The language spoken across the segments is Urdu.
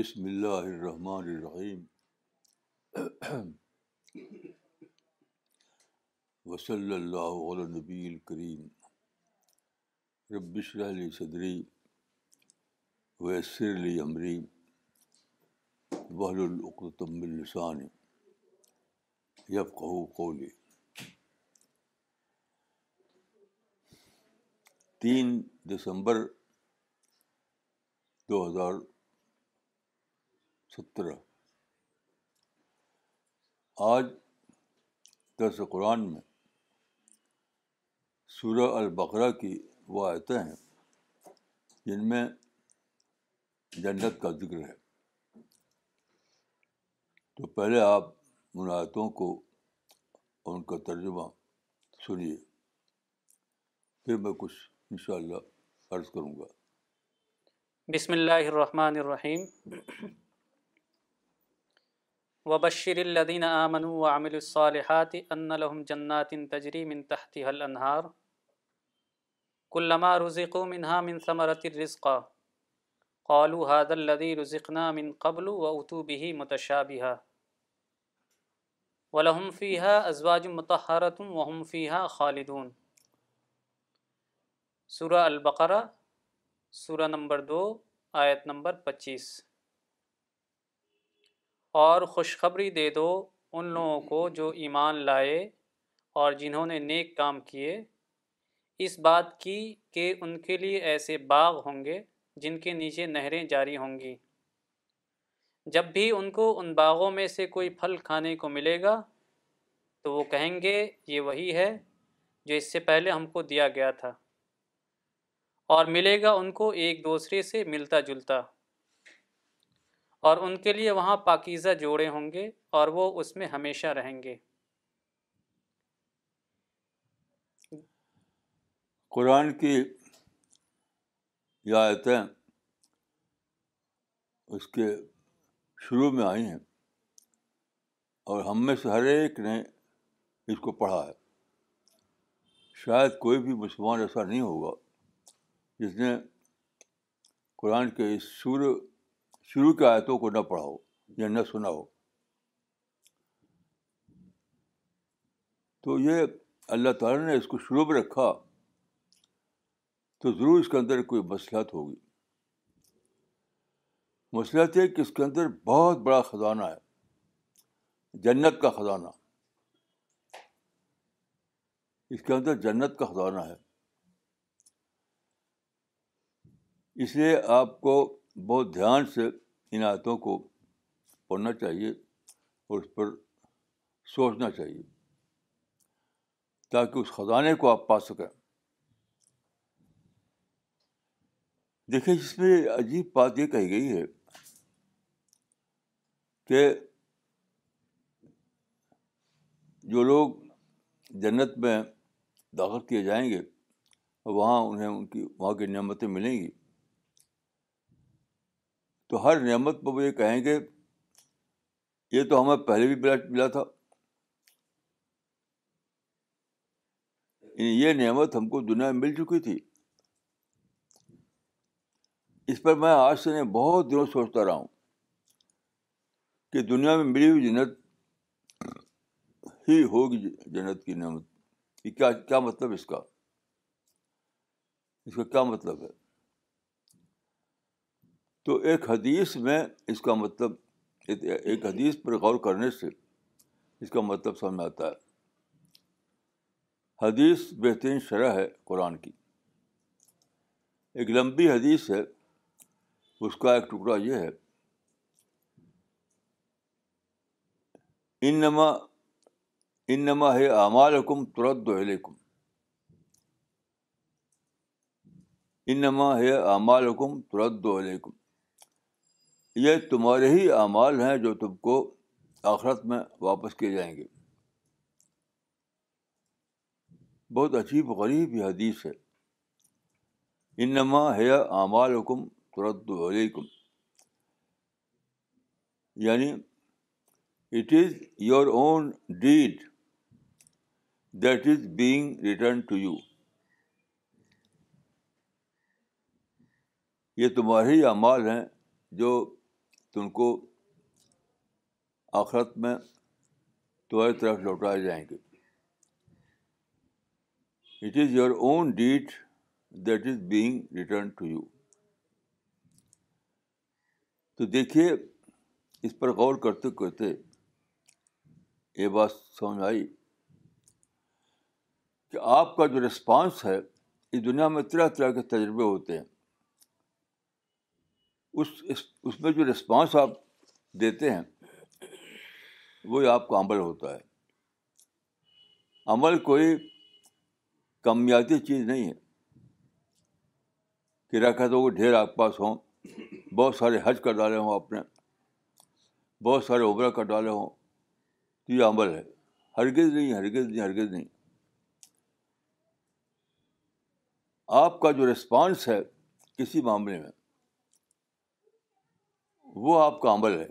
بسم اللہ الرحمن الرحیم وصلی اللہ علیہ نبی الکریم ربش علی صدری ویسر علی امریم بحل العقرت ملسانی قولی تین دسمبر دو ہزار سترہ آج درس قرآن میں سورہ البقرہ کی وہ آیتیں ہیں جن میں جنت کا ذکر ہے تو پہلے آپ آیتوں کو ان کا ترجمہ سنیے پھر میں کچھ انشاءاللہ عرض کروں گا بسم اللہ الرحمن الرحیم وبشردین آمن و عام الصالحات انََََََََََ اللحم جناتن تجریم ان تحتى الحار كلما رزيق منها من منصمرت الرزق قالو هذا الذي رزقنا من قبل و به متشابها ولهم فيها و لحمف فيحہ ازواج متحرت وحم فى خالدون سورہ البقرہ سورہ نمبر دو آیت نمبر پچیس اور خوشخبری دے دو ان لوگوں کو جو ایمان لائے اور جنہوں نے نیک کام کیے اس بات کی کہ ان کے لیے ایسے باغ ہوں گے جن کے نیچے نہریں جاری ہوں گی جب بھی ان کو ان باغوں میں سے کوئی پھل کھانے کو ملے گا تو وہ کہیں گے یہ وہی ہے جو اس سے پہلے ہم کو دیا گیا تھا اور ملے گا ان کو ایک دوسرے سے ملتا جلتا اور ان کے لیے وہاں پاکیزہ جوڑے ہوں گے اور وہ اس میں ہمیشہ رہیں گے قرآن کی آیتیں اس کے شروع میں آئی ہیں اور ہم میں سے ہر ایک نے اس کو پڑھا ہے شاید کوئی بھی مسلمان ایسا نہیں ہوگا جس نے قرآن کے اس شروع شروع کی آیتوں کو نہ پڑھاؤ یا نہ سنا ہو تو یہ اللہ تعالیٰ نے اس کو شروع میں رکھا تو ضرور اس کے اندر کوئی مصلحت ہوگی مصلحت یہ کہ اس کے اندر بہت بڑا خزانہ ہے جنت کا خزانہ اس کے اندر جنت کا خزانہ ہے اس لیے آپ کو بہت دھیان سے ان آیتوں کو پڑھنا چاہیے اور اس پر سوچنا چاہیے تاکہ اس خزانے کو آپ پا سکیں دیکھیے اس میں عجیب بات یہ کہی گئی ہے کہ جو لوگ جنت میں داخل کیے جائیں گے وہاں انہیں ان کی وہاں کی نعمتیں ملیں گی تو ہر نعمت پہ وہ یہ کہیں گے یہ تو ہمیں پہلے بھی ملا تھا یعنی یہ نعمت ہم کو دنیا میں مل چکی تھی اس پر میں آج سے نہیں بہت دنوں سوچتا رہا ہوں کہ دنیا میں ملی ہوئی جنت ہی ہوگی جنت کی نعمت کیا کیا مطلب اس کا اس کا کیا مطلب ہے تو ایک حدیث میں اس کا مطلب ایک حدیث پر غور کرنے سے اس کا مطلب سامنے آتا ہے حدیث بہترین شرح ہے قرآن کی ایک لمبی حدیث ہے اس کا ایک ٹکڑا یہ ہے انما انما ہے اعمال حکم ترد و انما ہے اعمال حکم و علیکم یہ تمہارے ہی اعمال ہیں جو تم کو آخرت میں واپس کیے جائیں گے بہت عجیب غریب یہ حدیث ہے انما ہے اعمال حکم ترد علیکم یعنی it is your own deed that is being return to you یہ تمہارے ہی اعمال ہیں جو تو ان کو آخرت میں تمہاری طرف لوٹائے جائیں گے it is your own deed that is being return to you تو دیکھیے اس پر غور کرتے کرتے یہ بات سمجھ آئی کہ آپ کا جو رسپانس ہے اس دنیا میں طرح طرح کے تجربے ہوتے ہیں اس اس اس میں جو رسپانس آپ دیتے ہیں وہی آپ کا عمل ہوتا ہے عمل کوئی کمیاتی چیز نہیں ہے کہ تو وہ ڈھیر آپ پاس ہوں بہت سارے حج کر ڈالے ہوں آپ نے بہت سارے ابرا کر ڈالے ہوں تو یہ عمل ہے ہرگز نہیں ہرگز نہیں ہرگز نہیں آپ کا جو رسپانس ہے کسی معاملے میں وہ آپ کا عمل ہے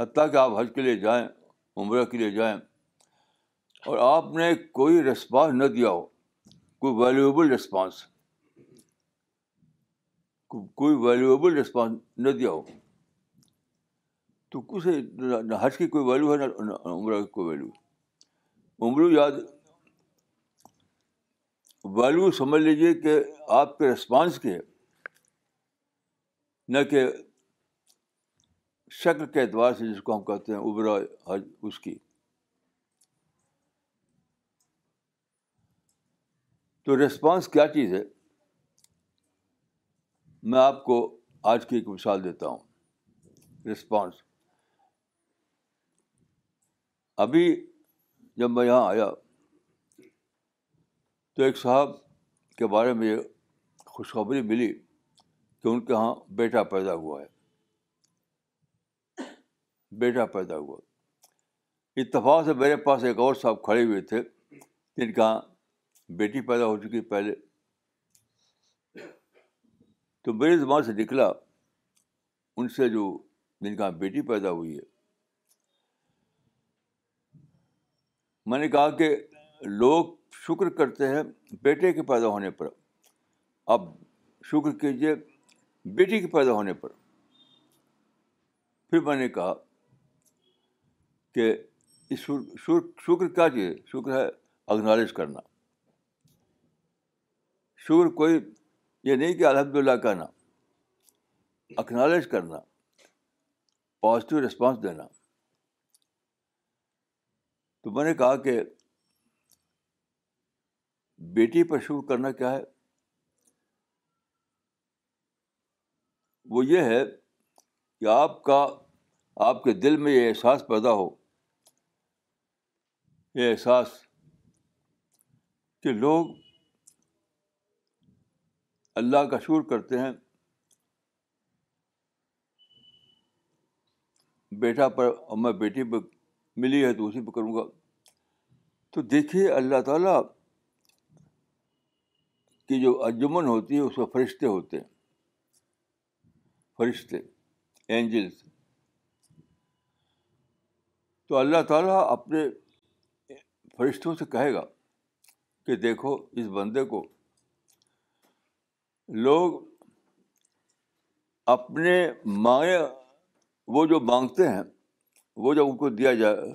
حتیٰ کہ آپ حج کے لیے جائیں عمرہ کے لیے جائیں اور آپ نے کوئی رسپانس نہ دیا ہو کوئی ویلیویبل رسپانس کوئی ویلیویبل رسپانس نہ دیا ہو تو کچھ حج کی کوئی ویلو ہے نہ عمرہ کی کوئی ویلو عمر یاد ویلو سمجھ لیجیے کہ آپ کے رسپانس کے نہ کہ شکل کے اعتبار سے جس کو ہم کہتے ہیں ابرا حج اس کی تو ریسپانس کیا چیز ہے میں آپ کو آج کی ایک مثال دیتا ہوں رسپانس ابھی جب میں یہاں آیا تو ایک صاحب کے بارے میں یہ خوشخبری ملی کہ ان کے یہاں بیٹا پیدا ہوا ہے بیٹا پیدا ہوا اتفاق سے میرے پاس ایک اور صاحب کھڑے ہوئے تھے جن کا ہاں بیٹی پیدا ہو چکی پہلے تو میری زبان سے نکلا ان سے جو جن کا ہاں بیٹی پیدا ہوئی ہے میں نے کہا کہ لوگ شکر کرتے ہیں بیٹے کے پیدا ہونے پر اب شکر کیجیے بیٹی کے پیدا ہونے پر پھر میں نے کہا کہ شکر کیا چیز جی؟ شکر ہے اگنالج کرنا شکر کوئی یہ نہیں کہ الحمد للہ کہنا اکنالج کرنا پازیٹیو رسپانس دینا تو میں نے کہا کہ بیٹی پر شکر کرنا کیا ہے وہ یہ ہے کہ آپ کا آپ کے دل میں یہ احساس پیدا ہو یہ احساس کہ لوگ اللہ کا شور کرتے ہیں بیٹا پر اور میں بیٹی پہ ملی ہے تو اسی پہ کروں گا تو دیکھیے اللہ تعالیٰ کی جو اجمن ہوتی ہے اس میں فرشتے ہوتے ہیں فرشتے اینجلس تو اللہ تعالیٰ اپنے فرشتوں سے کہے گا کہ دیکھو اس بندے کو لوگ اپنے مانگے وہ جو مانگتے ہیں وہ جب ان کو دیا جائے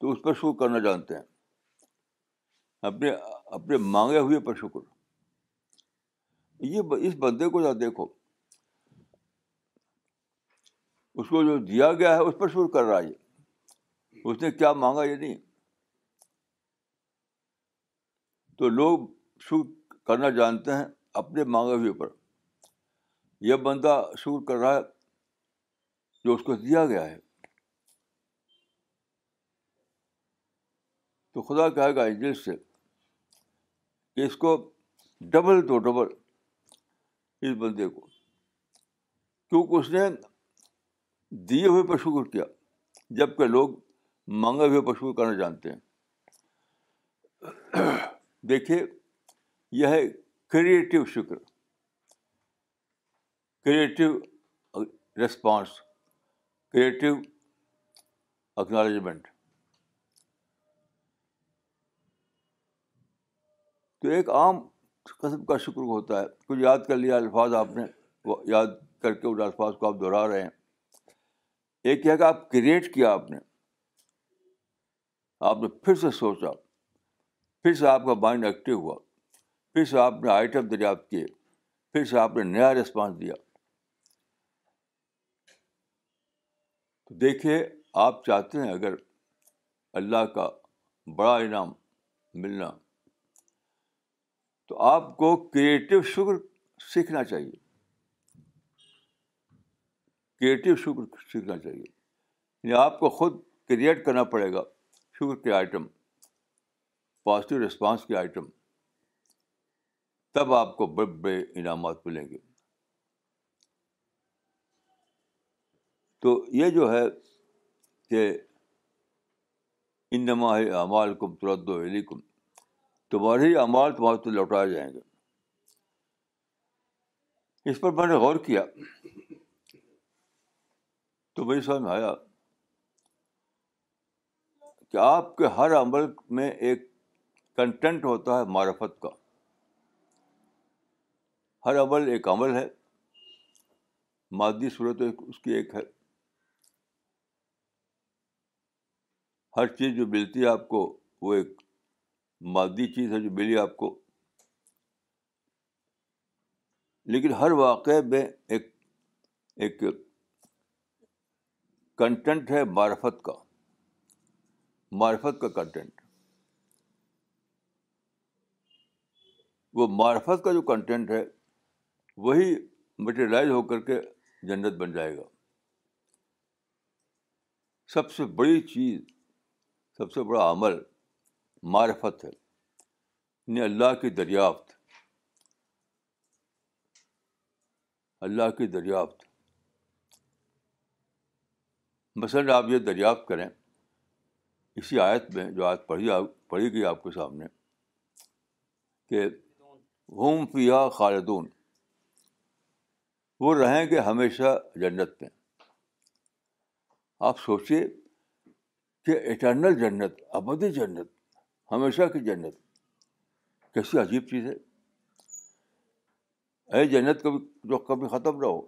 تو اس پر شکر کرنا جانتے ہیں اپنے اپنے مانگے ہوئے پر شکر یہ اس بندے کو ذرا دیکھو اس کو جو دیا گیا ہے اس پر شکر کر رہا ہے اس نے کیا مانگا یہ نہیں تو لوگ شکر کرنا جانتے ہیں اپنے مانگے ہوئے پر یہ بندہ شکر کر رہا ہے جو اس کو دیا گیا ہے تو خدا کہے گا انجل سے کہ اس کو ڈبل دو ڈبل اس بندے کو کیونکہ اس نے دیے ہوئے پر شکر کیا جب کہ لوگ مانگے ہوئے پر شکر کرنا جانتے ہیں دیکھیے یہ ہے کریٹیو شکر کریٹو رسپانس کریٹو اکنالجمنٹ تو ایک عام قسم کا شکر ہوتا ہے کچھ یاد کر لیا الفاظ آپ نے وہ یاد کر کے ان الفاظ کو آپ دہرا رہے ہیں ایک کہ آپ کریٹ کیا آپ نے آپ نے پھر سے سوچا پھر سے آپ کا مائنڈ ایکٹیو ہوا پھر سے آپ نے آئٹم دریافت کیے پھر سے آپ نے نیا ریسپانس دیا تو دیکھیے آپ چاہتے ہیں اگر اللہ کا بڑا انعام ملنا تو آپ کو کریٹو شکر سیکھنا چاہیے کریٹو شکر سیکھنا چاہیے یعنی آپ کو خود کریٹ کرنا پڑے گا شکر کے آئٹم پازیٹیو ریسپانس کے آئٹم تب آپ کو بڑے بڑے انعامات ملیں گے تو یہ جو ہے کہ ان ہے اعمال کم ترد و علی کم تمہارے اعمال تمہارے تو لوٹائے جائیں گے اس پر میں نے غور کیا تو سمجھ میں آیا کہ آپ کے ہر عمل میں ایک کنٹینٹ ہوتا ہے معرفت کا ہر عمل ایک عمل ہے مادی صورت اس کی ایک ہے ہر چیز جو ملتی ہے آپ کو وہ ایک مادی چیز ہے جو ملی آپ کو لیکن ہر واقعے میں ایک ایک کنٹینٹ ہے معرفت کا معرفت کا کنٹینٹ وہ معرفت کا جو کنٹینٹ ہے وہی مٹیریلائز ہو کر کے جنت بن جائے گا سب سے بڑی چیز سب سے بڑا عمل معرفت ہے یعنی اللہ کی دریافت اللہ کی دریافت مثلاً آپ یہ دریافت کریں اسی آیت میں جو آیت پڑھی پڑھی گئی آپ کے سامنے کہ ہوم فیا خالدون وہ رہیں گے ہمیشہ جنت میں آپ سوچیے کہ اٹرنل جنت ابدی جنت ہمیشہ کی جنت کیسی عجیب چیز ہے اے جنت کبھی جو کبھی ختم نہ ہو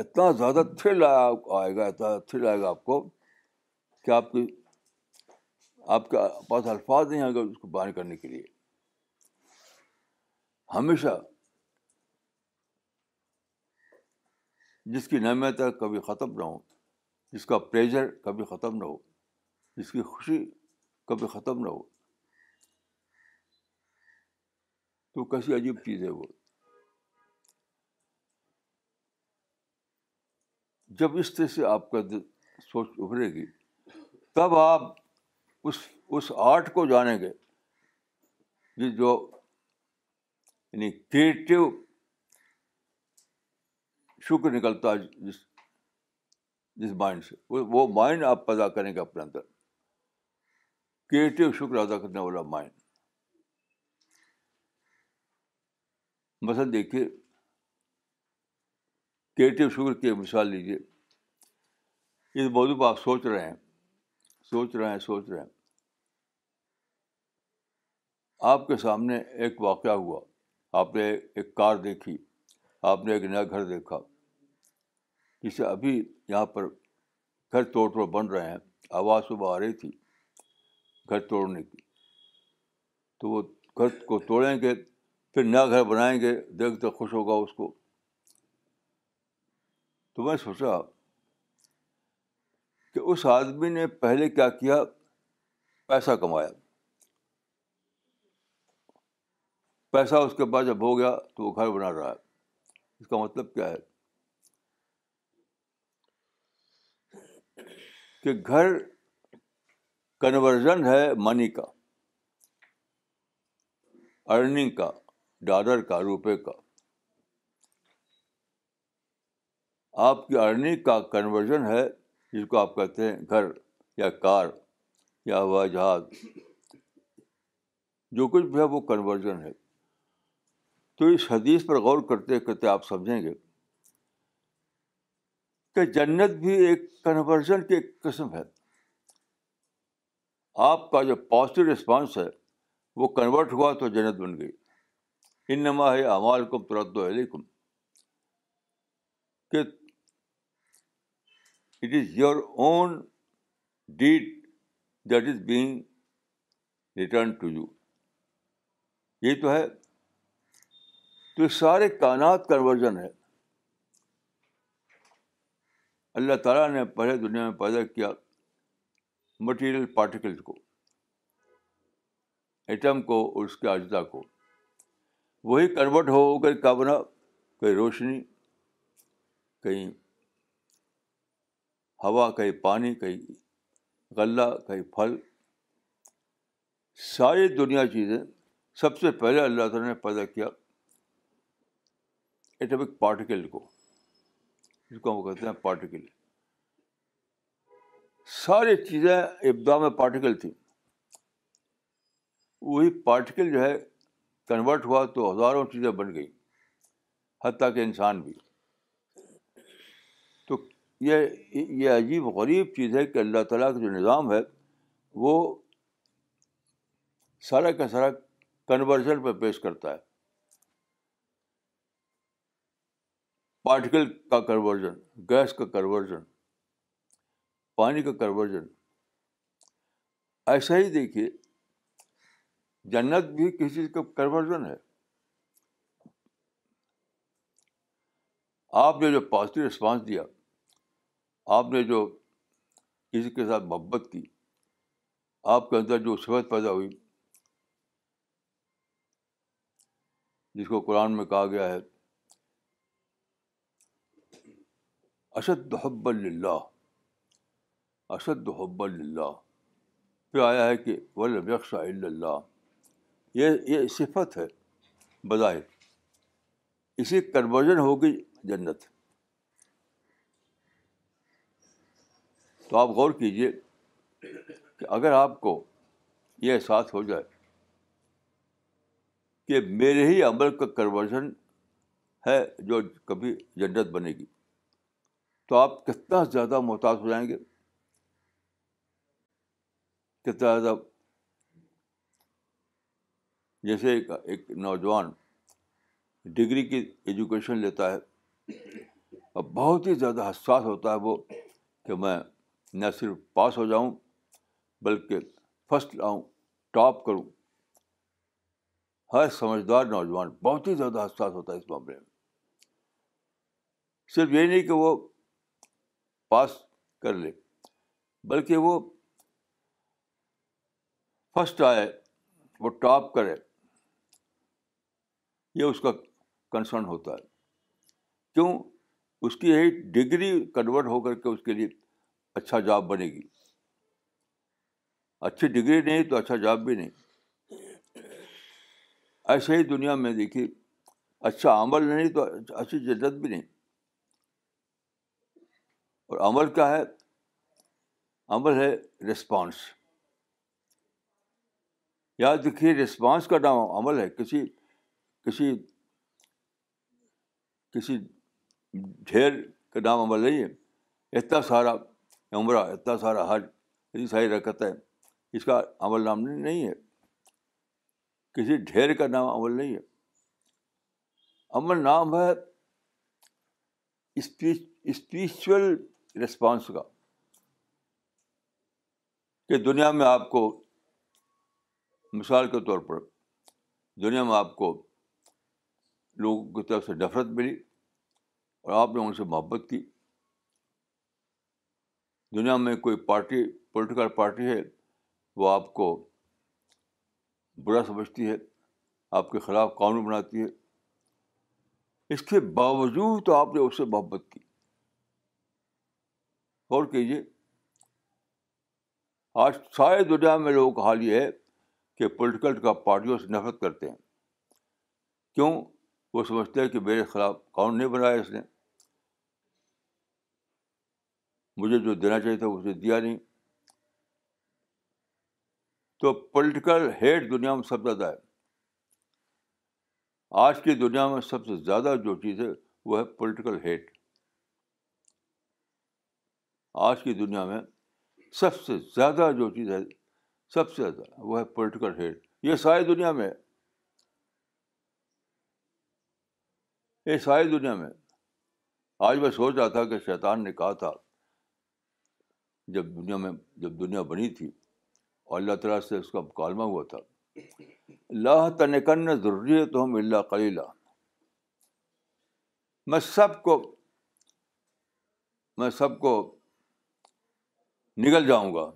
اتنا زیادہ آیا آئے گا اتنا تھرل آئے گا آپ کو کہ آپ کی آپ کے پاس الفاظ نہیں آئیں گے اس کو بیان کرنے کے لیے ہمیشہ جس کی نعمت کبھی ختم نہ ہو جس کا پریجر کبھی ختم نہ ہو جس کی خوشی کبھی ختم نہ ہو تو کیسی عجیب چیز ہے وہ جب اس طرح سے آپ کا دل سوچ ابھرے گی تب آپ اس اس آرٹ کو جانیں گے جو یعنی کریٹو شکر نکلتا ہے جس جس مائنڈ سے وہ مائنڈ آپ پیدا کریں گے اپنے اندر کریٹو شکر ادا کرنے والا مائنڈ مثلاً دیکھیے کریٹو شکر کی مثال لیجیے اس موضوع پہ آپ سوچ رہے ہیں سوچ رہے ہیں سوچ رہے ہیں آپ کے سامنے ایک واقعہ ہوا آپ نے ایک کار دیکھی آپ نے ایک نیا گھر دیکھا جسے ابھی یہاں پر گھر توڑ توڑ بن رہے ہیں آواز صبح آ رہی تھی گھر توڑنے کی تو وہ گھر کو توڑیں گے پھر نیا گھر بنائیں گے دیکھ تو خوش ہوگا اس کو تو میں سوچا کہ اس آدمی نے پہلے کیا کیا پیسہ کمایا پیسہ اس کے پاس جب ہو گیا تو وہ گھر بنا رہا ہے اس کا مطلب کیا ہے کہ گھر کنورژن ہے منی کا ارننگ کا ڈالر کا روپے کا آپ کی ارننگ کا کنورژن ہے جس کو آپ کہتے ہیں گھر یا کار یا ہوائی جہاز جو کچھ بھی ہے وہ کنورژن ہے تو اس حدیث پر غور کرتے کرتے آپ سمجھیں گے کہ جنت بھی ایک کنورژن کی ایک قسم ہے آپ کا جو پازیٹیو رسپانس ہے وہ کنورٹ ہوا تو جنت بن گئی انما ہے و علیکم کہ it is your own deed that is being return to you یہ تو ہے تو یہ سارے کائنات کنورژن ہے اللہ تعالیٰ نے پہلے دنیا میں پیدا کیا مٹیریل پارٹیکلس کو ایٹم کو اور اس کے اجزاء کو وہی کنورٹ ہو کہیں کابنا کہیں روشنی کہیں ہوا کہیں پانی کہیں غلہ کہیں پھل ساری دنیا چیزیں سب سے پہلے اللہ تعالیٰ نے پیدا کیا ایٹمک پارٹیکل کو جس کو ہم کہتے ہیں پارٹیکل ساری چیزیں ابدا میں پارٹیکل تھیں وہی پارٹیکل جو ہے کنورٹ ہوا تو ہزاروں چیزیں بن گئیں حتیٰ کہ انسان بھی یہ یہ عجیب غریب چیز ہے کہ اللہ تعالیٰ کا جو نظام ہے وہ سارا کا سارا کنورژن پہ پیش کرتا ہے پارٹیکل کا کنورژن گیس کا کنورژن پانی کا کنورژن ایسا ہی دیکھیے جنت بھی کسی چیز کا کنورژن ہے آپ نے جو پازیٹیو رسپانس دیا آپ نے جو کسی کے ساتھ محبت کی آپ کے اندر جو صفت پیدا ہوئی جس کو قرآن میں کہا گیا ہے اشد حب اللہ اشد حب اللہ پھر آیا ہے کہ ویکس اللہ یہ صفت ہے بظاہر اسی کنورژن ہوگی جنت تو آپ غور کیجیے کہ اگر آپ کو یہ احساس ہو جائے کہ میرے ہی عمل کا کنورژن ہے جو کبھی جنت بنے گی تو آپ کتنا زیادہ محتاط ہو جائیں گے کتنا زیادہ جیسے ایک نوجوان ڈگری کی ایجوکیشن لیتا ہے اور بہت ہی زیادہ حساس ہوتا ہے وہ کہ میں نہ صرف پاس ہو جاؤں بلکہ فسٹ آؤں ٹاپ کروں ہر سمجھدار نوجوان بہت ہی زیادہ حساس ہوتا ہے اس معاملے میں صرف یہ نہیں کہ وہ پاس کر لے بلکہ وہ فسٹ آئے وہ ٹاپ کرے یہ اس کا کنسرن ہوتا ہے کیوں اس کی یہی ڈگری کنورٹ ہو کر کے اس کے لیے اچھا جاب بنے گی اچھی ڈگری نہیں تو اچھا جاب بھی نہیں ایسے ہی دنیا میں دیکھیے اچھا عمل نہیں تو اچھی جدت بھی نہیں اور عمل کیا ہے عمل ہے رسپانس یا دیکھیے رسپانس کا نام عمل ہے کسی کسی کسی ڈھیر کا نام عمل نہیں ہے اتنا سارا عمرہ اتنا سارا حج اتنی ساری رکتیں اس کا عمل نام نہیں ہے کسی ڈھیر کا نام عمل نہیں ہے عمل نام ہے اسپیچ رسپانس کا کہ دنیا میں آپ کو مثال کے طور پر دنیا میں آپ کو لوگوں کی طرف سے نفرت ملی اور آپ نے ان سے محبت کی دنیا میں کوئی پارٹی پولیٹیکل پارٹی ہے وہ آپ کو برا سمجھتی ہے آپ کے خلاف قانون بناتی ہے اس کے باوجود تو آپ نے اس سے محبت کی غور کیجیے آج سارے دنیا میں لوگوں کا حال یہ ہے کہ پولیٹیکل کا پارٹیوں سے نفرت کرتے ہیں کیوں وہ سمجھتے ہیں کہ میرے خلاف قانون نہیں بنایا اس نے مجھے جو دینا چاہیے تھا اسے دیا نہیں تو پولیٹیکل ہیٹ دنیا میں سب سے زیادہ ہے آج کی دنیا میں سب سے زیادہ جو چیز ہے وہ ہے پولیٹیکل ہیٹ آج کی دنیا میں سب سے زیادہ جو چیز ہے سب سے زیادہ وہ ہے پولیٹیکل ہیٹ یہ ساری دنیا میں یہ ساری دنیا میں آج میں سوچ رہا تھا کہ شیطان نے کہا تھا جب دنیا میں جب دنیا بنی تھی اور اللہ تعالیٰ سے اس کا مکالمہ ہوا تھا اللہ تنکن ضروری تو ہم اللہ کلیلہ میں سب کو میں سب کو نگل جاؤں گا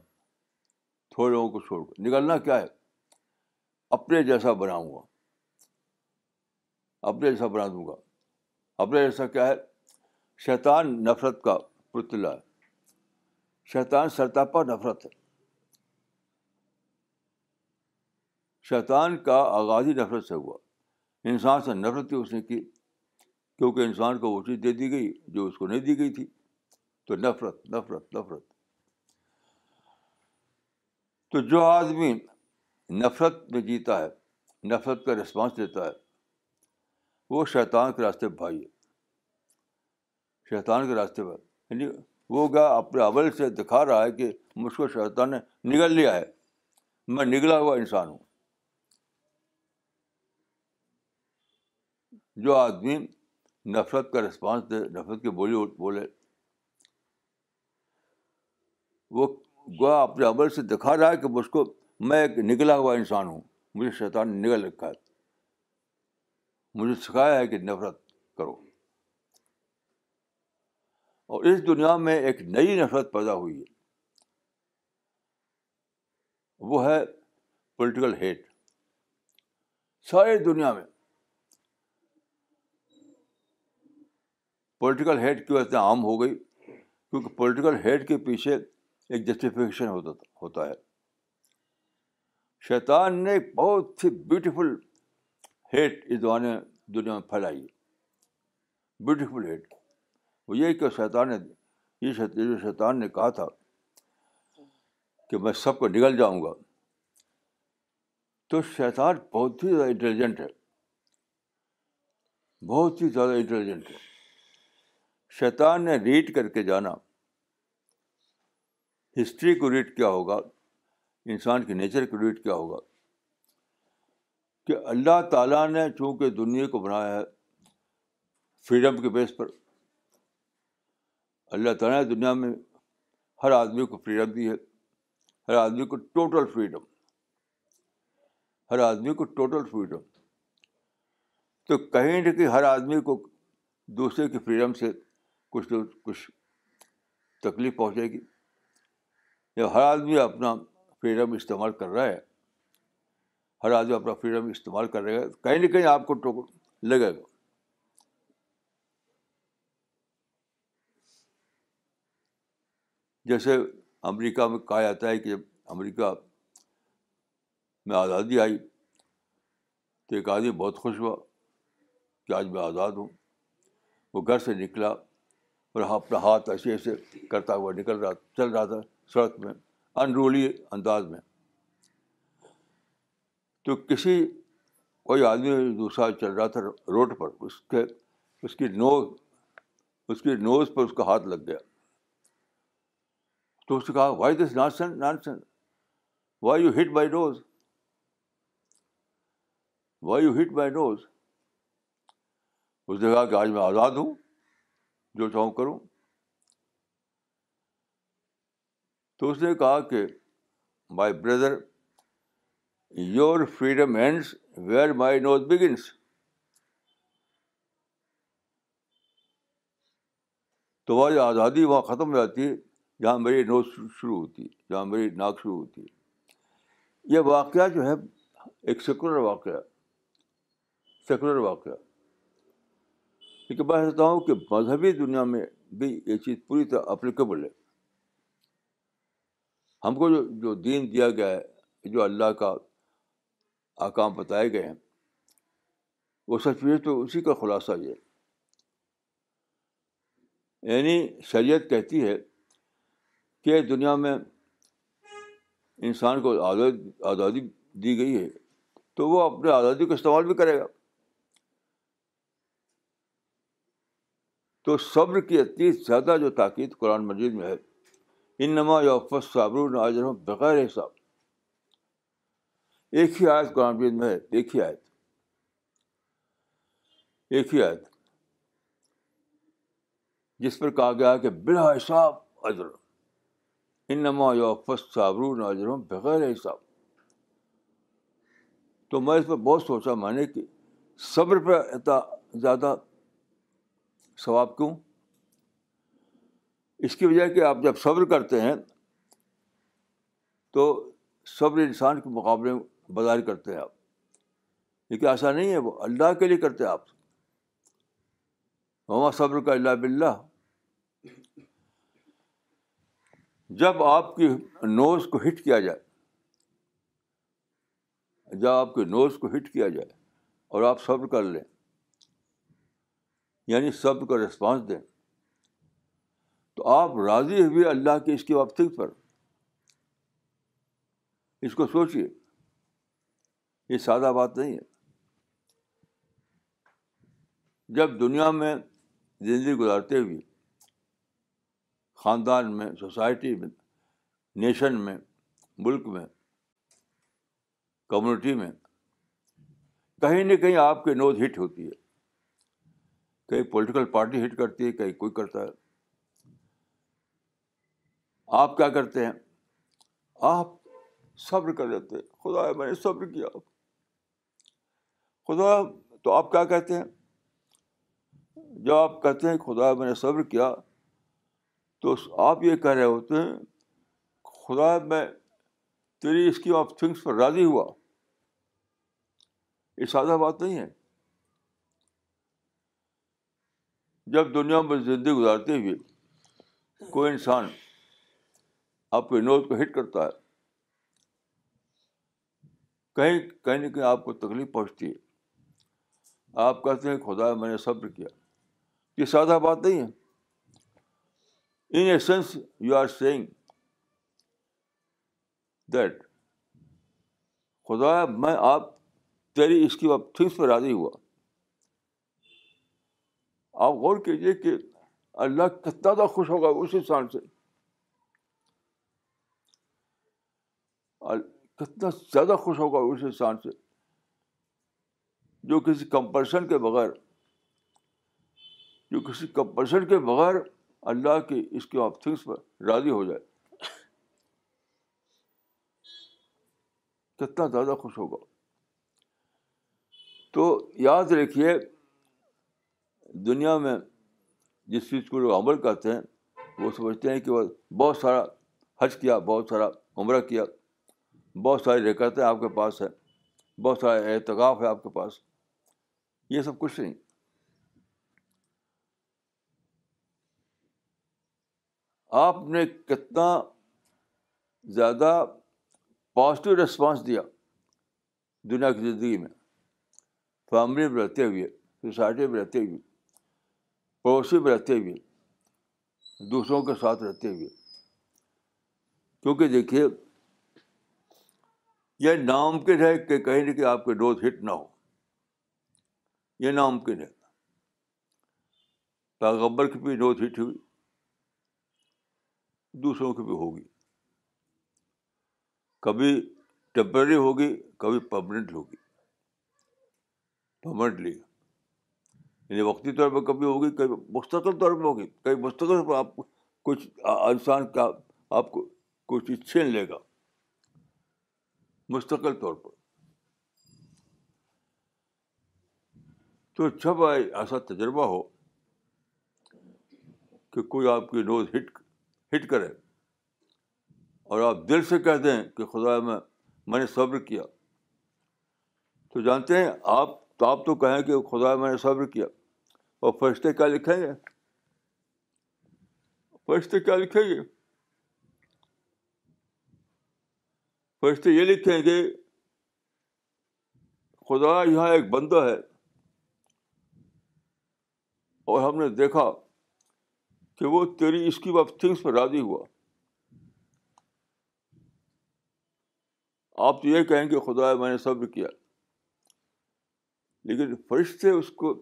تھوڑے لوگوں کو چھوڑ کر نگلنا کیا ہے اپنے جیسا بناؤں گا اپنے جیسا بنا دوں گا اپنے جیسا کیا ہے شیطان نفرت کا پتلا ہے شیطان سرتاپا نفرت ہے شیطان کا آغازی نفرت سے ہوا انسان سے نفرت اس نے کی کیونکہ انسان کو وہ چیز دے دی گئی جو اس کو نہیں دی گئی تھی تو نفرت نفرت نفرت تو جو آدمی نفرت میں جیتا ہے نفرت کا رسپانس دیتا ہے وہ شیطان کے راستے بھائی ہے شیطان کے راستے بھائی وہ گیا اپنے عمل سے دکھا رہا ہے کہ مجھ کو شیطان نے نگل لیا ہے میں نگلا ہوا انسان ہوں جو آدمی نفرت کا رسپانس دے نفرت کی بولی بولے وہ گوا اپنے عمل سے دکھا رہا ہے کہ مجھ کو میں ایک نگلا ہوا انسان ہوں مجھے شیطان نے نگل رکھا ہے مجھے سکھایا ہے کہ نفرت کرو اور اس دنیا میں ایک نئی نفرت پیدا ہوئی ہے وہ ہے پولیٹیکل ہیٹ ساری دنیا میں پولیٹیکل ہیڈ کیوں اتنا عام ہو گئی کیونکہ پولیٹیکل ہیڈ کے پیچھے ایک جسٹیفیکیشن ہوتا ہوتا ہے شیطان نے ایک بہت ہی بیوٹیفل ہیٹ اس دونے دنیا میں پھیلائی بیوٹیفل ہیڈ وہ یہ کہ شیطان نے یہ شیطان نے کہا تھا کہ میں سب کو نگل جاؤں گا تو شیطان بہت ہی زیادہ انٹیلیجنٹ ہے بہت ہی زیادہ انٹیلیجنٹ ہے شیطان نے ریڈ کر کے جانا ہسٹری کو ریڈ کیا ہوگا انسان کے نیچر کو ریڈ کیا ہوگا کہ اللہ تعالیٰ نے چونکہ دنیا کو بنایا ہے فریڈم کے بیس پر اللہ تعالیٰ نے دنیا میں ہر آدمی کو فریڈم دی ہے ہر آدمی کو ٹوٹل فریڈم ہر آدمی کو ٹوٹل فریڈم تو کہیں نہ کہیں ہر آدمی کو دوسرے کی فریڈم سے کچھ نہ کچھ تکلیف پہنچے گی یا ہر آدمی اپنا فریڈم استعمال کر رہا ہے ہر آدمی اپنا فریڈم استعمال کر رہا ہے کہیں نہ کہیں آپ کو ٹوک لگے گا جیسے امریکہ میں کہا جاتا ہے کہ جب امریکہ میں آزادی آئی تو ایک آدمی بہت خوش ہوا کہ آج میں آزاد ہوں وہ گھر سے نکلا اور اپنا ہاتھ ایسے ایسے کرتا ہوا نکل رہا چل رہا تھا سڑک میں انرولی انداز میں تو کسی کوئی آدمی دوسرا چل رہا تھا روڈ پر اس کے اس کی نوز اس کی نوز پر اس کا ہاتھ لگ گیا تو اس نے کہا why this nonsense nonsense why you hit my nose why you hit my nose اس نے کہا کہ آج میں آزاد ہوں جو چاہوں کروں تو اس نے کہا کہ my brother your freedom ends where my nose begins تمہاری آزادی وہاں ختم ہو جاتی ہے جہاں میری نوز شروع ہوتی ہے جہاں میری ناک شروع ہوتی ہے یہ واقعہ جو ہے ایک سیکولر واقعہ سیکولر واقعہ لیکن میں سمجھتا ہوں کہ مذہبی دنیا میں بھی یہ چیز پوری طرح اپلیکیبل ہے ہم کو جو جو دین دیا گیا ہے جو اللہ کا آکام بتائے گئے ہیں وہ سچ میں تو اسی کا خلاصہ یہ ہے یعنی شریعت کہتی ہے دنیا میں انسان کو آزادی دی گئی ہے تو وہ اپنے آزادی کو استعمال بھی کرے گا تو صبر کی اتنی زیادہ جو تاکید قرآن مجید میں ہے ان نماز صابر ناجر بغیر حساب ایک ہی آیت قرآن مجید میں ہے ایک ہی آیت ایک ہی آیت جس پر کہا گیا کہ بلا حساب اضر ان نما یو آفس صابر ناجروں بغیر حساب تو میں اس پہ بہت سوچا میں نے کہ صبر پہ اتنا زیادہ ثواب کیوں اس کی وجہ کہ آپ جب صبر کرتے ہیں تو صبر انسان کے مقابلے میں بازار کرتے ہیں آپ لیکن ایسا نہیں ہے وہ اللہ کے لیے کرتے آپ وہاں صبر کا اللہ بلّہ جب آپ کی نوز کو ہٹ کیا جائے جب آپ کے نوز کو ہٹ کیا جائے اور آپ صبر کر لیں یعنی صبر کا رسپانس دیں تو آپ راضی ہوئے اللہ کے اس کے وابطے پر اس کو سوچیے یہ سادہ بات نہیں ہے جب دنیا میں زندگی گزارتے ہوئے خاندان میں سوسائٹی میں نیشن میں ملک میں کمیونٹی میں کہیں نہ کہیں آپ کے نوز ہٹ ہوتی ہے کہیں پولیٹیکل پارٹی ہٹ کرتی ہے کہیں کوئی کرتا ہے آپ کیا کرتے ہیں آپ صبر کر دیتے ہیں خدا میں نے صبر کیا خدا تو آپ کیا کہتے ہیں جب آپ کہتے ہیں خدا میں نے صبر کیا تو آپ یہ کہہ رہے ہوتے ہیں خدا میں تیری اسکیم آف تھنگس پر راضی ہوا یہ سادہ بات نہیں ہے جب دنیا میں زندگی گزارتے ہوئے کوئی انسان آپ کے نوز کو ہٹ کرتا ہے کہیں کہیں نہ کہیں آپ کو تکلیف پہنچتی ہے آپ کہتے ہیں خدا میں نے صبر کیا یہ سادہ بات نہیں ہے ان اے یو آر سیئنگ دیٹ خدا میں آپ تیری اس کی تھنگس پہ راضی ہوا آپ غور کیجیے کہ اللہ کتنا زیادہ خوش ہوگا اس انسان سے کتنا زیادہ خوش ہوگا اس انسان سے جو کسی کمپلشن کے بغیر جو کسی کمپلشن کے بغیر اللہ کی اس کے تھنگس پر راضی ہو جائے کتنا زیادہ خوش ہوگا تو یاد رکھیے دنیا میں جس چیز کو لوگ عمل کرتے ہیں وہ سمجھتے ہیں کہ وہ بہت سارا حج کیا بہت سارا عمرہ کیا بہت ساری رکتیں آپ کے پاس ہیں بہت سارا اعتکاف ہے آپ کے پاس یہ سب کچھ نہیں آپ نے کتنا زیادہ پازیٹیو ریسپانس دیا دنیا کی زندگی میں فیملی میں رہتے ہوئے سوسائٹی میں رہتے ہوئے پڑوسی میں رہتے ہوئے دوسروں کے ساتھ رہتے ہوئے کیونکہ دیکھیے یہ ناممکن ہے کہ کہیں نہ کہ آپ کے ڈوز ہٹ نہ ہو یہ ناممکن ہے پیغبر کی بھی ڈوز ہٹ ہوئی دوسروں کی بھی ہوگی کبھی ٹیمپرری ہوگی کبھی پرماننٹ ہوگی یعنی وقتی طور پہ کبھی ہوگی کبھی مستقل طور پہ ہوگی کبھی مستقل پر آپ کچھ انسان کا آپ کو کوئی چیز چھین لے گا مستقل طور پر تو جب ایسا تجربہ ہو کہ کوئی آپ کی نوز ہٹ ہٹ کرے اور آپ دل سے کہہ دیں کہ خدا میں میں نے صبر کیا تو جانتے ہیں آپ تو آپ تو کہیں کہ خدا میں نے صبر کیا اور فرشتے کیا لکھیں گے فرشتے کیا لکھیں گے فرشتے یہ لکھیں گے خدا یہاں ایک بندہ ہے اور ہم نے دیکھا کہ وہ تیری اس کی وقت تھنگس پہ راضی ہوا آپ تو یہ کہیں گے خدا میں نے صبر کیا لیکن فرشتے اس کو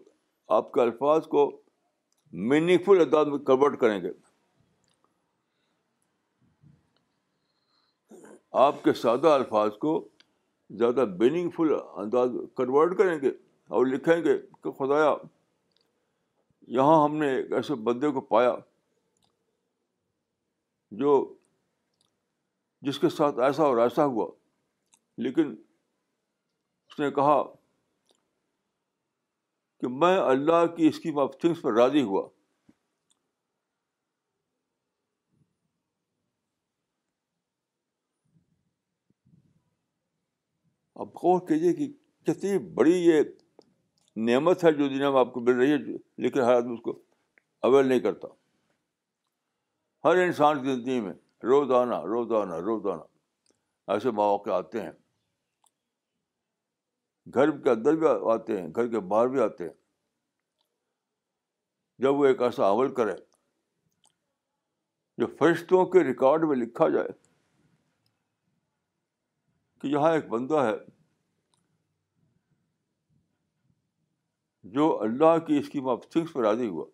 آپ کے الفاظ کو میننگ فل انداز میں کنورٹ کریں گے آپ کے سادہ الفاظ کو زیادہ میننگ فل انداز کنورٹ کریں گے اور لکھیں گے کہ خدایا یہاں ہم نے ایک ایسے بندے کو پایا جو جس کے ساتھ ایسا اور ایسا ہوا لیکن اس نے کہا کہ میں اللہ کی اسکیم آف تھنگس پر راضی ہوا اب غور کیجیے کہ کتنی بڑی یہ نعمت ہے جو دنیا میں آپ کو مل رہی ہے لیکن ہر آدمی اس کو اویل نہیں کرتا ہر انسان کی زندگی میں روزانہ روزانہ روزانہ ایسے مواقع آتے ہیں گھر کے اندر بھی آتے ہیں گھر کے باہر بھی آتے ہیں جب وہ ایک ایسا عمل کرے جو فرشتوں کے ریکارڈ میں لکھا جائے کہ یہاں ایک بندہ ہے جو اللہ کی اسکیم آف تھنگس پر راضی ہوا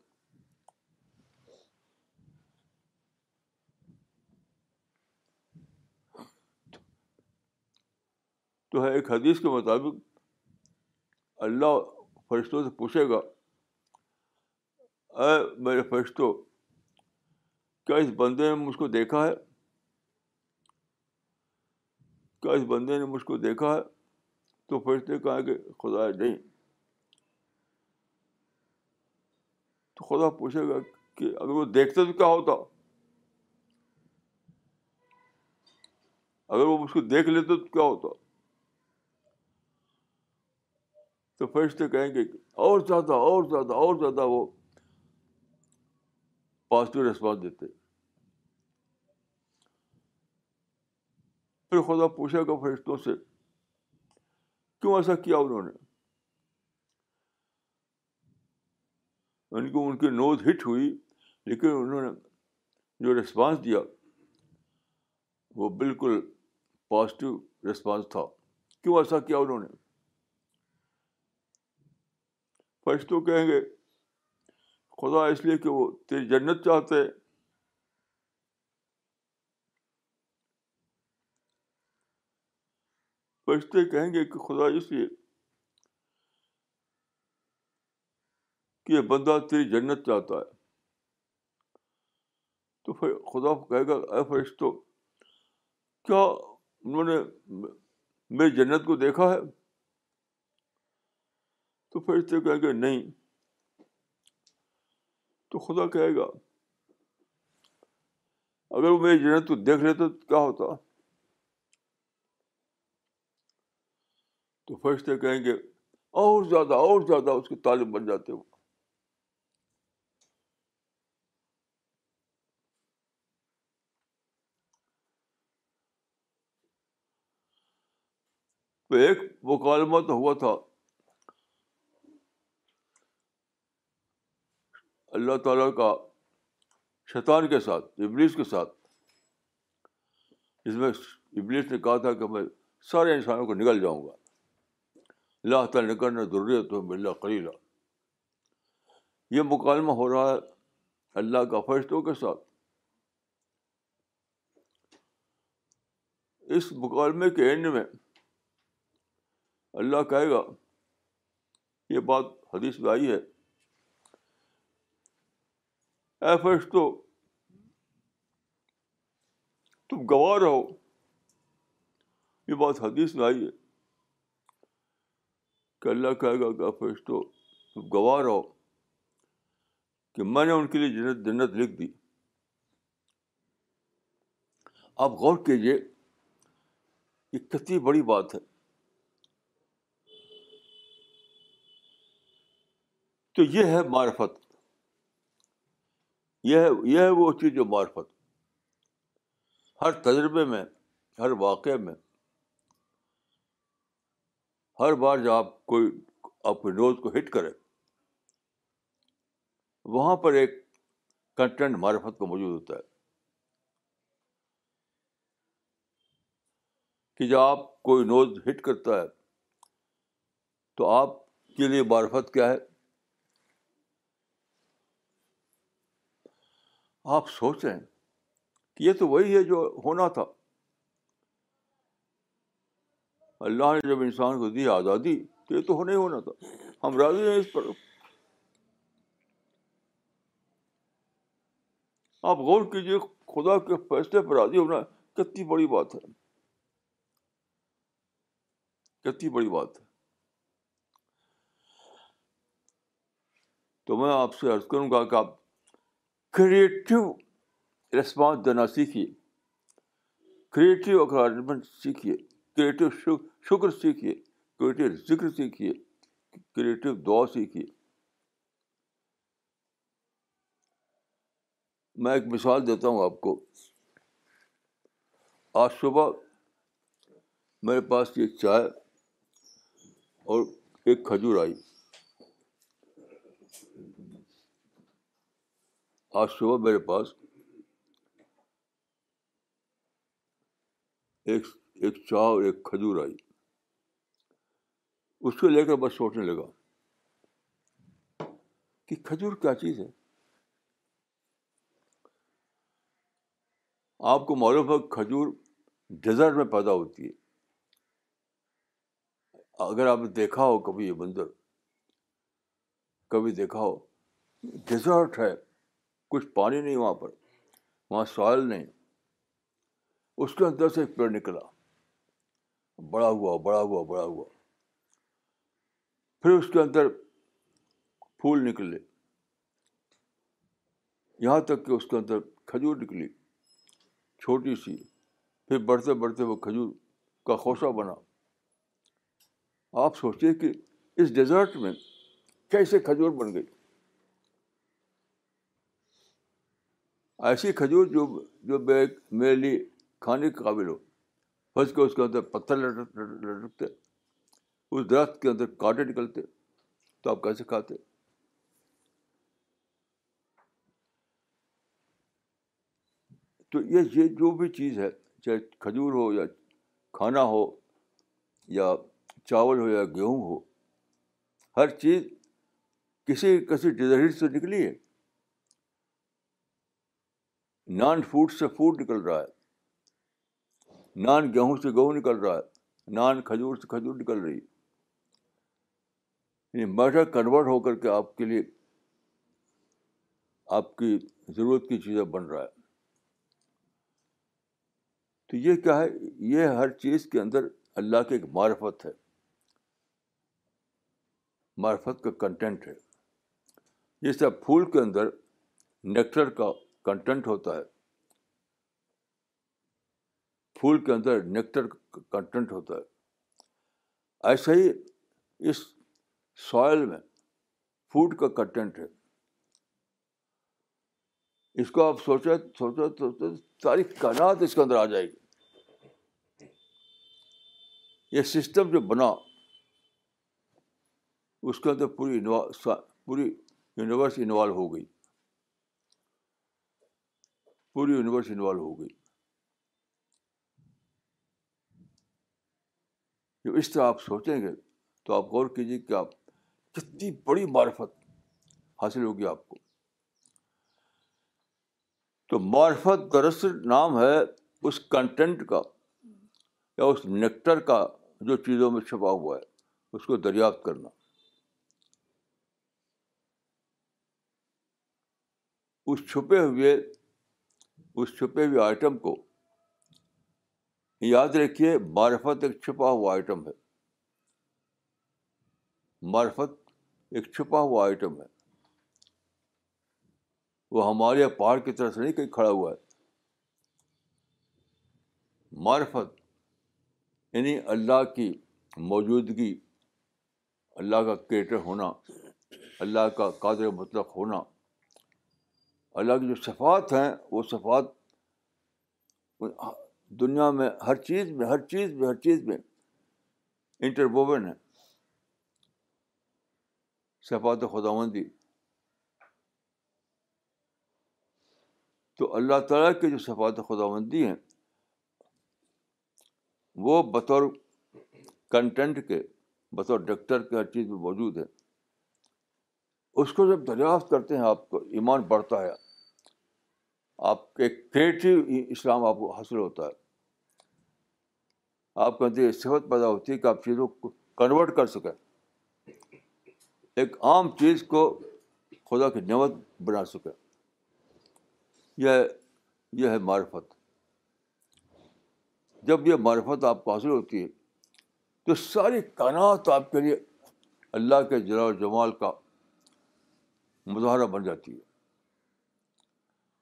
تو ہے ایک حدیث کے مطابق اللہ فرشتوں سے پوچھے گا اے میرے فرشتوں کیا اس بندے نے مجھ کو دیکھا ہے کیا اس بندے نے مجھ کو دیکھا ہے تو فرشتے کہا کہ خدا نہیں خدا پوچھے گا کہ اگر وہ دیکھتے تو کیا ہوتا اگر وہ اس کو دیکھ لیتے تو کیا ہوتا تو فرشتے کہیں گے کہ اور زیادہ اور زیادہ اور زیادہ وہ پازیٹیو ریسپانس دیتے پھر خدا پوچھے گا فرشتوں سے کیوں ایسا کیا انہوں نے یعنی ان کو ان کی نوز ہٹ ہوئی لیکن انہوں نے جو رسپانس دیا وہ بالکل پازیٹیو رسپانس تھا کیوں ایسا کیا انہوں نے فرش تو کہیں گے خدا اس لیے کہ وہ تیری جنت چاہتے فرشتے کہیں گے کہ خدا اس لیے کہ یہ بندہ تیری جنت چاہتا ہے تو پھر خدا کہے گا اے فرشتو کیا انہوں نے میری جنت کو دیکھا ہے تو فرشتے کہیں گے نہیں تو خدا کہے گا اگر وہ میری جنت کو دیکھ لیتے کیا ہوتا تو فرشتے کہیں گے اور زیادہ اور زیادہ اس کے طالب بن جاتے ہو ایک مکالمہ تو ہوا تھا اللہ تعالیٰ کا شیطان کے ساتھ ابلیس کے ساتھ جس میں ابلیس نے کہا تھا کہ میں سارے انسانوں کو نکل جاؤں گا اللہ تعالیٰ نے کرنا ضروری تو اللہ قلیلہ یہ مکالمہ ہو رہا ہے اللہ کا فرشتوں کے ساتھ اس مکالمے کے اینڈ میں اللہ کہے گا یہ بات حدیث میں آئی ہے اے تو تم گوا رہو یہ بات حدیث میں آئی ہے کہ اللہ کہے گا کہ فرشتو تو تم گوا رہو کہ میں نے ان کے لیے جنت جنت لکھ دی آپ غور کیجیے یہ کتنی بڑی بات ہے تو یہ ہے معرفت یہ ہے یہ ہے وہ چیز جو معرفت ہر تجربے میں ہر واقعے میں ہر بار جب آپ کوئی آپ نوز کو ہٹ کرے وہاں پر ایک کنٹینٹ معرفت کو موجود ہوتا ہے کہ جب آپ کوئی نوز ہٹ کرتا ہے تو آپ کے لیے معرفت کیا ہے آپ سوچ رہے ہیں کہ یہ تو وہی ہے جو ہونا تھا اللہ نے جب انسان کو دی آزادی تو یہ تو ہونا ہی ہونا تھا ہم راضی ہیں اس پر آپ غور کیجیے خدا کے فیصلے پر راضی ہونا کتنی بڑی بات ہے کتنی بڑی بات ہے تو میں آپ سے عرض کروں گا کہ آپ کریٹو رسپانس دینا سیکھیے کریٹو اکارجمنٹ سیکھیے کریٹو شکر سیکھیے کریٹو ذکر سیکھیے کریٹو دعا سیکھیے میں ایک مثال دیتا ہوں آپ کو آج صبح میرے پاس یہ چائے اور ایک کھجور آئی آج صبح میرے پاس ایک ایک چا اور ایک کھجور آئی اس کو لے کر بس سوچنے لگا کہ کھجور کیا چیز ہے آپ کو معلوم ہے کھجور ڈیزرٹ میں پیدا ہوتی ہے اگر آپ نے دیکھا ہو کبھی یہ منظر کبھی دیکھا ہو ڈیزرٹ ہے کچھ پانی نہیں وہاں پر وہاں سوائل نہیں اس کے اندر سے ایک پیڑ نکلا بڑا ہوا بڑا ہوا بڑا ہوا پھر اس کے اندر پھول نکلے یہاں تک کہ اس کے اندر کھجور نکلی چھوٹی سی پھر بڑھتے بڑھتے وہ کھجور کا خوشہ بنا آپ سوچیے کہ اس ڈیزرٹ میں کیسے کھجور بن گئی ایسی کھجور جو جو میرے لیے کھانے کے قابل ہو پھنس کے اس کے اندر پتھر لٹکتے اس درخت کے اندر کانٹے نکلتے تو آپ کیسے کھاتے تو یہ یہ جو بھی چیز ہے چاہے کھجور ہو یا کھانا ہو یا چاول ہو یا گیہوں ہو ہر چیز کسی کسی ڈیزرٹ سے نکلی ہے نان فوڈ سے فوڈ نکل رہا ہے نان گیہوں سے گیہوں نکل رہا ہے نان کھجور سے کھجور نکل رہی ہے یعنی میٹر کنورٹ ہو کر کے آپ کے لیے آپ کی ضرورت کی چیزیں بن رہا ہے تو یہ کیا ہے یہ ہر چیز کے اندر اللہ کی ایک معرفت ہے معرفت کا کنٹینٹ ہے جیسے پھول کے اندر نیکٹر کا کنٹینٹ ہوتا ہے پھول کے اندر نیکٹر کنٹینٹ ہوتا ہے ایسے ہی اس سوئل میں فوڈ کا کنٹینٹ ہے اس کو آپ سوچا سوچا تو ساری کائنات اس کے اندر آ جائے گی یہ سسٹم جو بنا اس کے اندر پوری پوری یونیورس انوالو ہو گئی پوری یونیورس انوالو ہو گئی اس طرح آپ سوچیں گے تو آپ غور کیجیے کہ آپ کتنی بڑی معرفت حاصل ہوگی آپ کو تو معرفت دراصل نام ہے اس کنٹینٹ کا یا اس نیکٹر کا جو چیزوں میں چھپا ہوا ہے اس کو دریافت کرنا اس چھپے ہوئے اس چھپے ہوئے آئٹم کو یاد رکھیے معرفت ایک چھپا ہوا آئٹم ہے معرفت ایک چھپا ہوا آئٹم ہے وہ ہمارے پہاڑ کی طرف سے نہیں کہیں کھڑا ہوا ہے معرفت یعنی اللہ کی موجودگی اللہ کا کیٹر ہونا اللہ کا قادر مطلق ہونا اللہ کی جو صفات ہیں وہ صفات دنیا میں ہر چیز میں ہر چیز میں ہر چیز میں انٹربوڈ ہے صفات خداوندی خدا تو اللہ تعالیٰ کے جو صفات خدا مندی وہ بطور کنٹینٹ کے بطور ڈاکٹر کے ہر چیز میں موجود ہے اس کو جب دریافت کرتے ہیں آپ کو ایمان بڑھتا ہے آپ کے کریٹو اسلام آپ کو حاصل ہوتا ہے آپ کے اندر صفت پیدا ہوتی ہے کہ آپ چیزوں کو کنورٹ کر سکیں ایک عام چیز کو خدا کی نعمت بنا سکیں یہ یہ ہے معرفت جب یہ معرفت آپ کو حاصل ہوتی ہے تو ساری کائنات آپ کے لیے اللہ کے جلال و جمال کا مظاہرہ بن جاتی ہے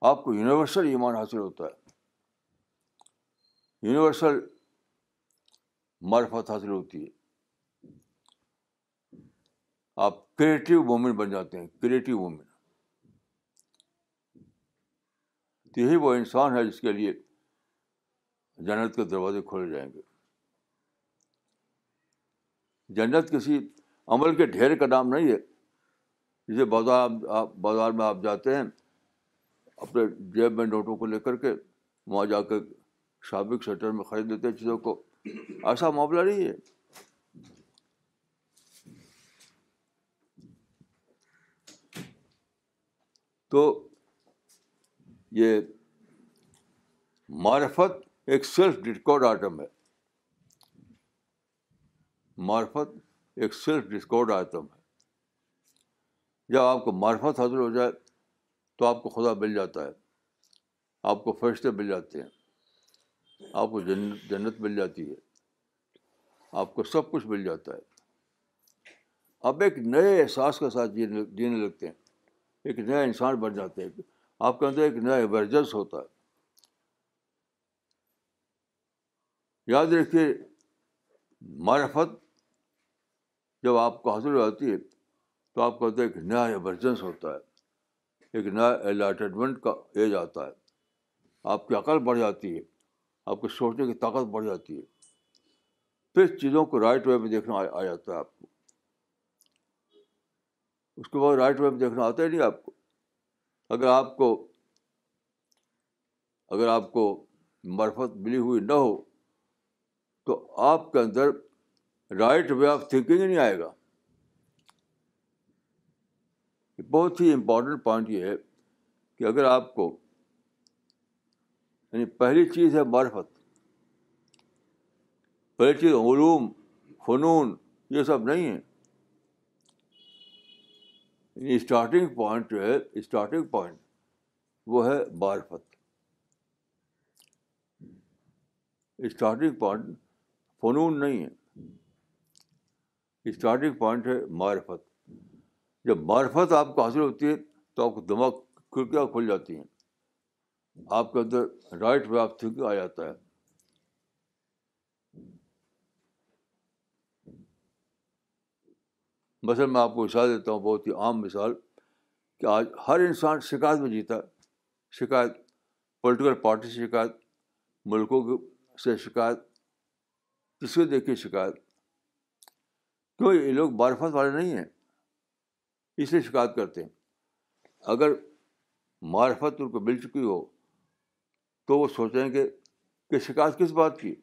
آپ کو یونیورسل ایمان حاصل ہوتا ہے یونیورسل معرفت حاصل ہوتی ہے آپ کریٹو وومین بن جاتے ہیں کریٹو وومین یہی وہ انسان ہے جس کے لیے جنت کے دروازے کھولے جائیں گے جنت کسی عمل کے ڈھیر کا نام نہیں ہے جسے بازار بازار میں آپ جاتے ہیں اپنے جیب میں نوٹوں کو لے کر کے وہاں جا کے شاپنگ سینٹر میں خرید لیتے ہیں چیزوں کو ایسا معاملہ نہیں ہے تو یہ معرفت ایک سیلف ڈسکاؤنٹ آئٹم ہے معرفت ایک سیلف ڈسکاؤنٹ آئٹم ہے جب آپ کو معرفت حاصل ہو جائے تو آپ کو خدا مل جاتا ہے آپ کو فرشتے مل جاتے ہیں آپ کو جنت جنت مل جاتی ہے آپ کو سب کچھ مل جاتا ہے آپ ایک نئے احساس کے ساتھ جینے جینے لگتے ہیں ایک نیا انسان بن جاتے ہیں آپ کے اندر ایک نیا ایورجنس ہوتا ہے یاد رکھیے معرفت جب آپ کو حاصل ہو جاتی ہے تو آپ کے اندر ایک نیا ایورجنس ہوتا ہے ایک نیا الائٹمنٹ کا ایج آتا ہے آپ کی عقل بڑھ جاتی ہے آپ کے سوچنے کی طاقت بڑھ جاتی ہے پھر چیزوں کو رائٹ وے میں دیکھنا آ جاتا ہے آپ کو اس کے بعد رائٹ وے میں دیکھنا آتا ہی نہیں آپ کو اگر آپ کو اگر آپ کو مرفت ملی ہوئی نہ ہو تو آپ کے اندر رائٹ وے آف تھنکنگ ہی نہیں آئے گا بہت ہی امپورٹنٹ پوائنٹ یہ ہے کہ اگر آپ کو یعنی پہلی چیز ہے معرفت پہلی چیز علوم فنون یہ سب نہیں ہے اسٹارٹنگ یعنی پوائنٹ جو ہے اسٹارٹنگ پوائنٹ وہ ہے معرفت اسٹارٹنگ پوائنٹ فنون نہیں ہے اسٹارٹنگ پوائنٹ ہے معرفت جب معرفت آپ کو حاصل ہوتی ہے تو آپ کو دماغ کھڑکیاں کھل جاتی ہیں آپ کے اندر رائٹ وے آف تھنکنگ آ جاتا ہے مثلا میں آپ کو مثال دیتا ہوں بہت ہی عام مثال کہ آج ہر انسان شکایت میں جیتا ہے شکایت پولیٹیکل پارٹی سے شکایت ملکوں سے شکایت کسی کو دیکھ کے شکایت کیوں یہ لوگ معرفت والے نہیں ہیں اس لیے شکایت کرتے ہیں اگر معرفت ان کو مل چکی ہو تو وہ سوچیں گے کہ شکایت کس بات کی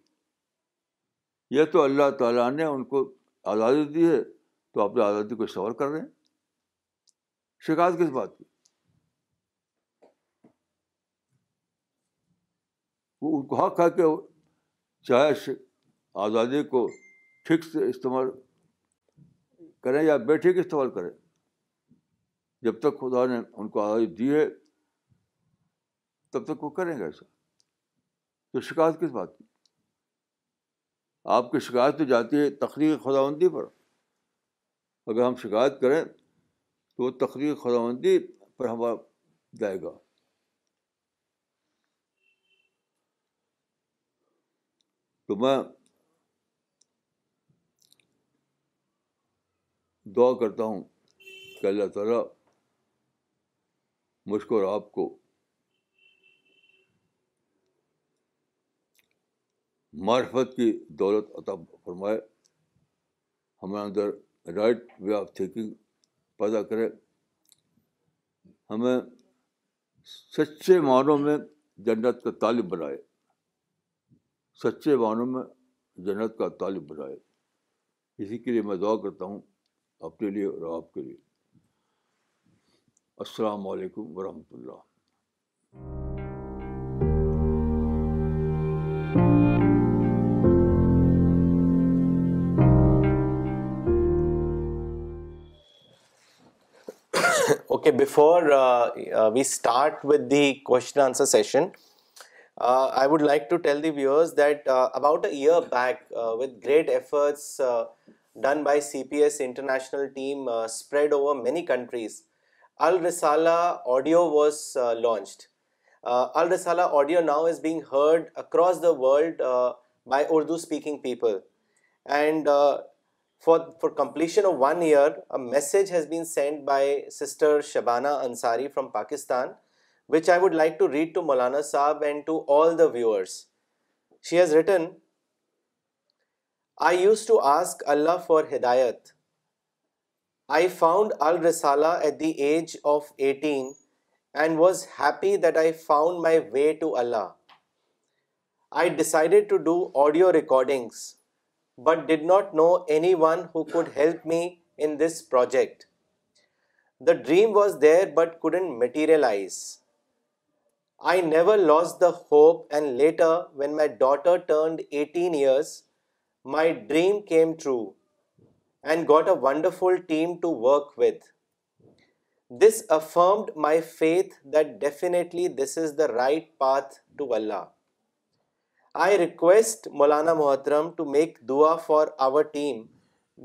یہ تو اللہ تعالیٰ نے ان کو آزادی دی ہے تو نے آزادی کو سور کر رہے ہیں شکایت کس بات کی وہ ان کو حق ہے کہ چاہے آزادی کو ٹھیک سے استعمال کریں یا بے ٹھیک استعمال کریں جب تک خدا نے ان کو آزادی دی ہے تب تک وہ کریں گے ایسا تو شکایت کس بات کی آپ کی شکایت تو جاتی ہے تخلیق خدا بندی پر اگر ہم شکایت کریں تو تخلیق خدا بندی پر ہمارا جائے گا تو میں دعا کرتا ہوں کہ اللہ تعالیٰ مجھ کو اور آپ کو معرفت کی دولت عطا فرمائے ہمارے اندر رائٹ وے آف تھینکنگ پیدا کرے ہمیں سچے معنوں میں جنت کا طالب بنائے سچے معنوں میں جنت کا طالب بنائے اسی کے لیے میں دعا کرتا ہوں اپنے لیے اور آپ کے لیے السلام علیکم ورحمۃ اللہ okay before we start with the question answer session I would like to tell the viewers that about a year back with great efforts done by C P S International team spread over many countries Al Risala audio was launch Al Risala audio now is being heard across داڈ Urdu speaking people and for completion Shabana Ansari from Pakistan وائیڈانا صاحب اینڈرس I use to ask Allah for ہدایت I found Al-Risala at the age of 18 and was happy that I found my way to Allah. I decided to do audio recordings but did not know anyone who could help me in this project. The dream was there but couldn't materialize. I never lost the hope, and later when my daughter turned 18 years, my dream came true. And got a wonderful team to work with this affirmed my faith that definitely this is the right path to Allah I request Maulana محترم ٹو میک دعا for our team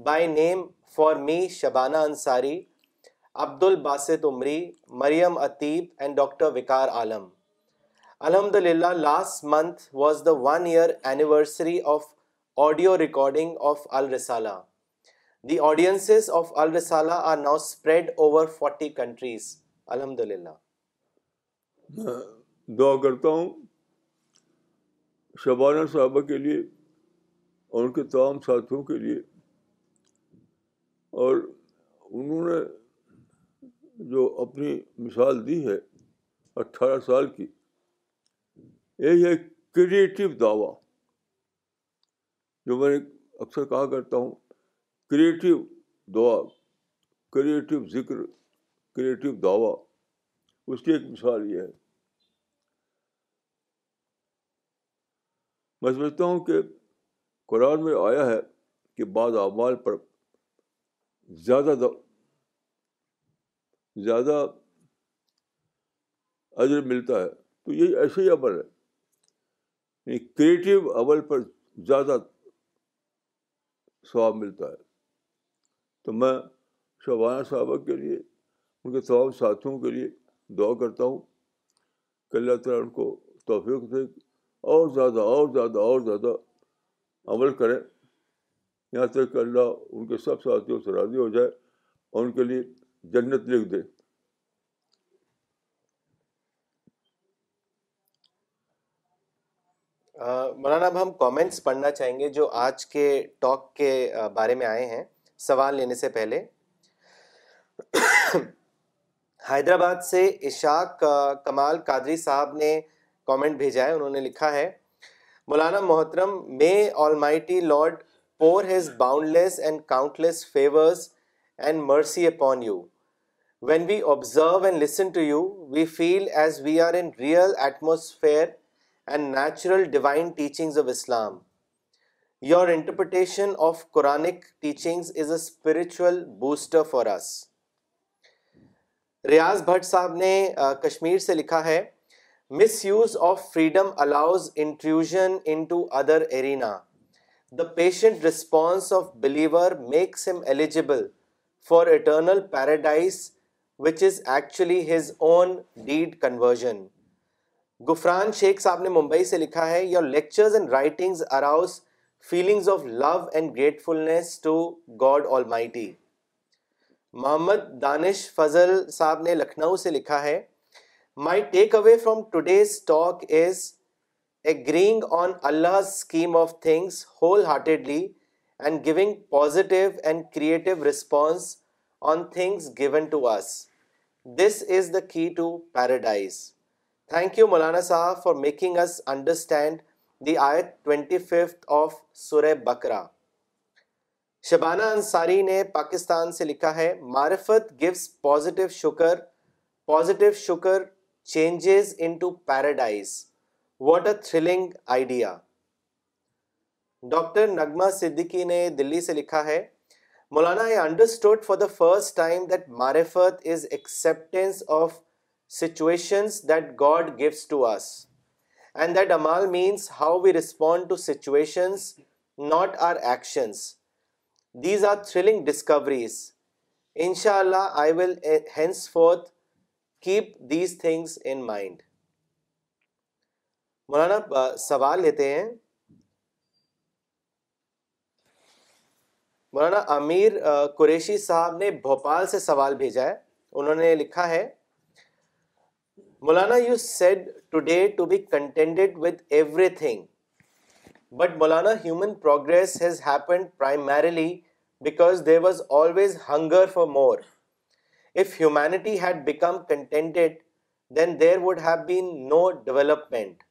by name for me Shabana Ansari Abdul Basit Umri Maryam عطیب and doctor وقار عالم الحمد للہ last month was the one year anniversary of audio recording of Al Risala the audiences of Al Risala are now spread over forty countries الحمد للہ میں دعا کرتا ہوں شبانہ صاحبہ کے لیے اور ان کے تمام ساتھیوں کے لیے اور انہوں نے جو اپنی مثال دی ہے اٹھارہ سال کی یہ ہے کریٹو دعویٰ جو میں اکثر کہا کرتا ہوں کریٹو دعا کریٹیو ذکر کریٹیو دعویٰ اس کی ایک مثال یہ ہے میں سمجھتا ہوں کہ قرآن میں آیا ہے کہ بعض اعمال پر زیادہ زیادہ اجر ملتا ہے تو یہ ایسے ہی عمل ہے یعنی کریٹیو عمل پر زیادہ سواب ملتا ہے تو میں شبانہ صحابہ کے لیے ان کے تمام ساتھیوں کے لیے دعا کرتا ہوں کہ اللہ تعالیٰ ان کو توفیق دے اور زیادہ اور زیادہ اور زیادہ عمل کریں یہاں تک کہ اللہ ان کے سب ساتھیوں سے راضی ہو جائے اور ان کے لیے جنت لکھ دے مولانا اب ہم کامنٹس پڑھنا چاہیں گے جو آج کے ٹاک کے بارے میں آئے ہیں سوال لینے سے پہلے حیدرآباد سے اشاق کمال قادری صاحب نے کامنٹ بھیجا ہے انہوں نے لکھا ہے مولانا محترم may almighty lord pour his boundless and countless and mercy upon you when we observe and listen to you we feel as we are in real atmosphere and natural divine teachings of Islam your interpretation of Quranic teachings is a spiritual booster for us Riyaz Bhat صاحب نے کشمیر سے لکھا ہے misuse of freedom allows intrusion into other arena the patient response of believer makes him eligible for eternal paradise which is actually his own deed conversion Ghufran Sheikh صاحب نے ممبئی سے لکھا ہے your lectures and writings arouse feelings of love and gratefulness to God almighty Mohammad Danish Fazal صاحب نے لکھنؤ سے لکھا ہے my takeaway from today's talk is a on Allah scheme of things wholeheartedly and giving positive and creative response on things given to us this is the key to paradise thank you مولانا صاحب for making us understand the آیت آف سورہ بکرا نے پاکستان سے لکھا ہے معرفت شکر شکر ڈاکٹر نے دلی سے لکھا ہے مولانا مولاناسٹوڈ for the first time مارفتینس of situation and are means how we respond to henceforth keep اللہ تھنگس ان مائنڈ مولانا سوال لیتے ہیں مولانا امیر قریشی صاحب نے بھوپال سے سوال بھیجا ہے انہوں نے لکھا ہے Maulana, you said today to be contended with everything. But Maulana, human progress has happened primarily because there was always hunger for more. If humanity had become contented, then there would have been no development.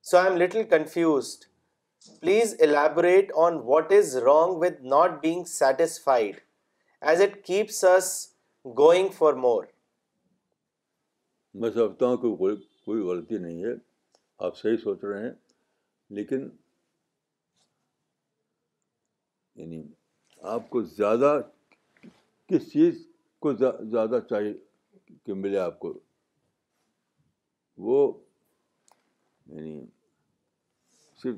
So I am little confused. Please elaborate on what is wrong with not being satisfied, as it keeps us going for more. میں سمجھتا ہوں کہ کوئی کوئی غلطی نہیں ہے آپ صحیح سوچ رہے ہیں لیکن یعنی آپ کو زیادہ کس چیز کو زیادہ چاہیے کہ ملے آپ کو وہ یعنی صرف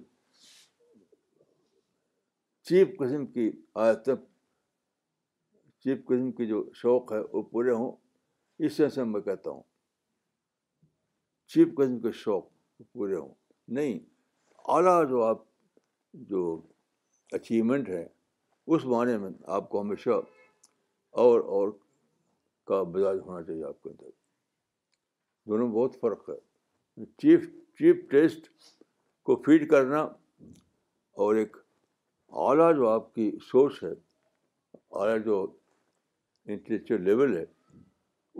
چیپ قسم کی آیتیں چیپ قسم کی جو شوق ہے وہ پورے ہوں اس طرح سے میں کہتا ہوں چیپ قسم کے شوق پورے ہوں نہیں اعلیٰ جو آپ جو اچیومنٹ ہے اس معنی میں آپ کو ہمیشہ اور اور کا مزاج ہونا چاہیے آپ کے اندر دونوں میں بہت فرق ہے چیف چیپ ٹیسٹ کو فیڈ کرنا اور ایک اعلیٰ جو آپ کی سوچ ہے اعلیٰ جو انٹلیکچل لیول ہے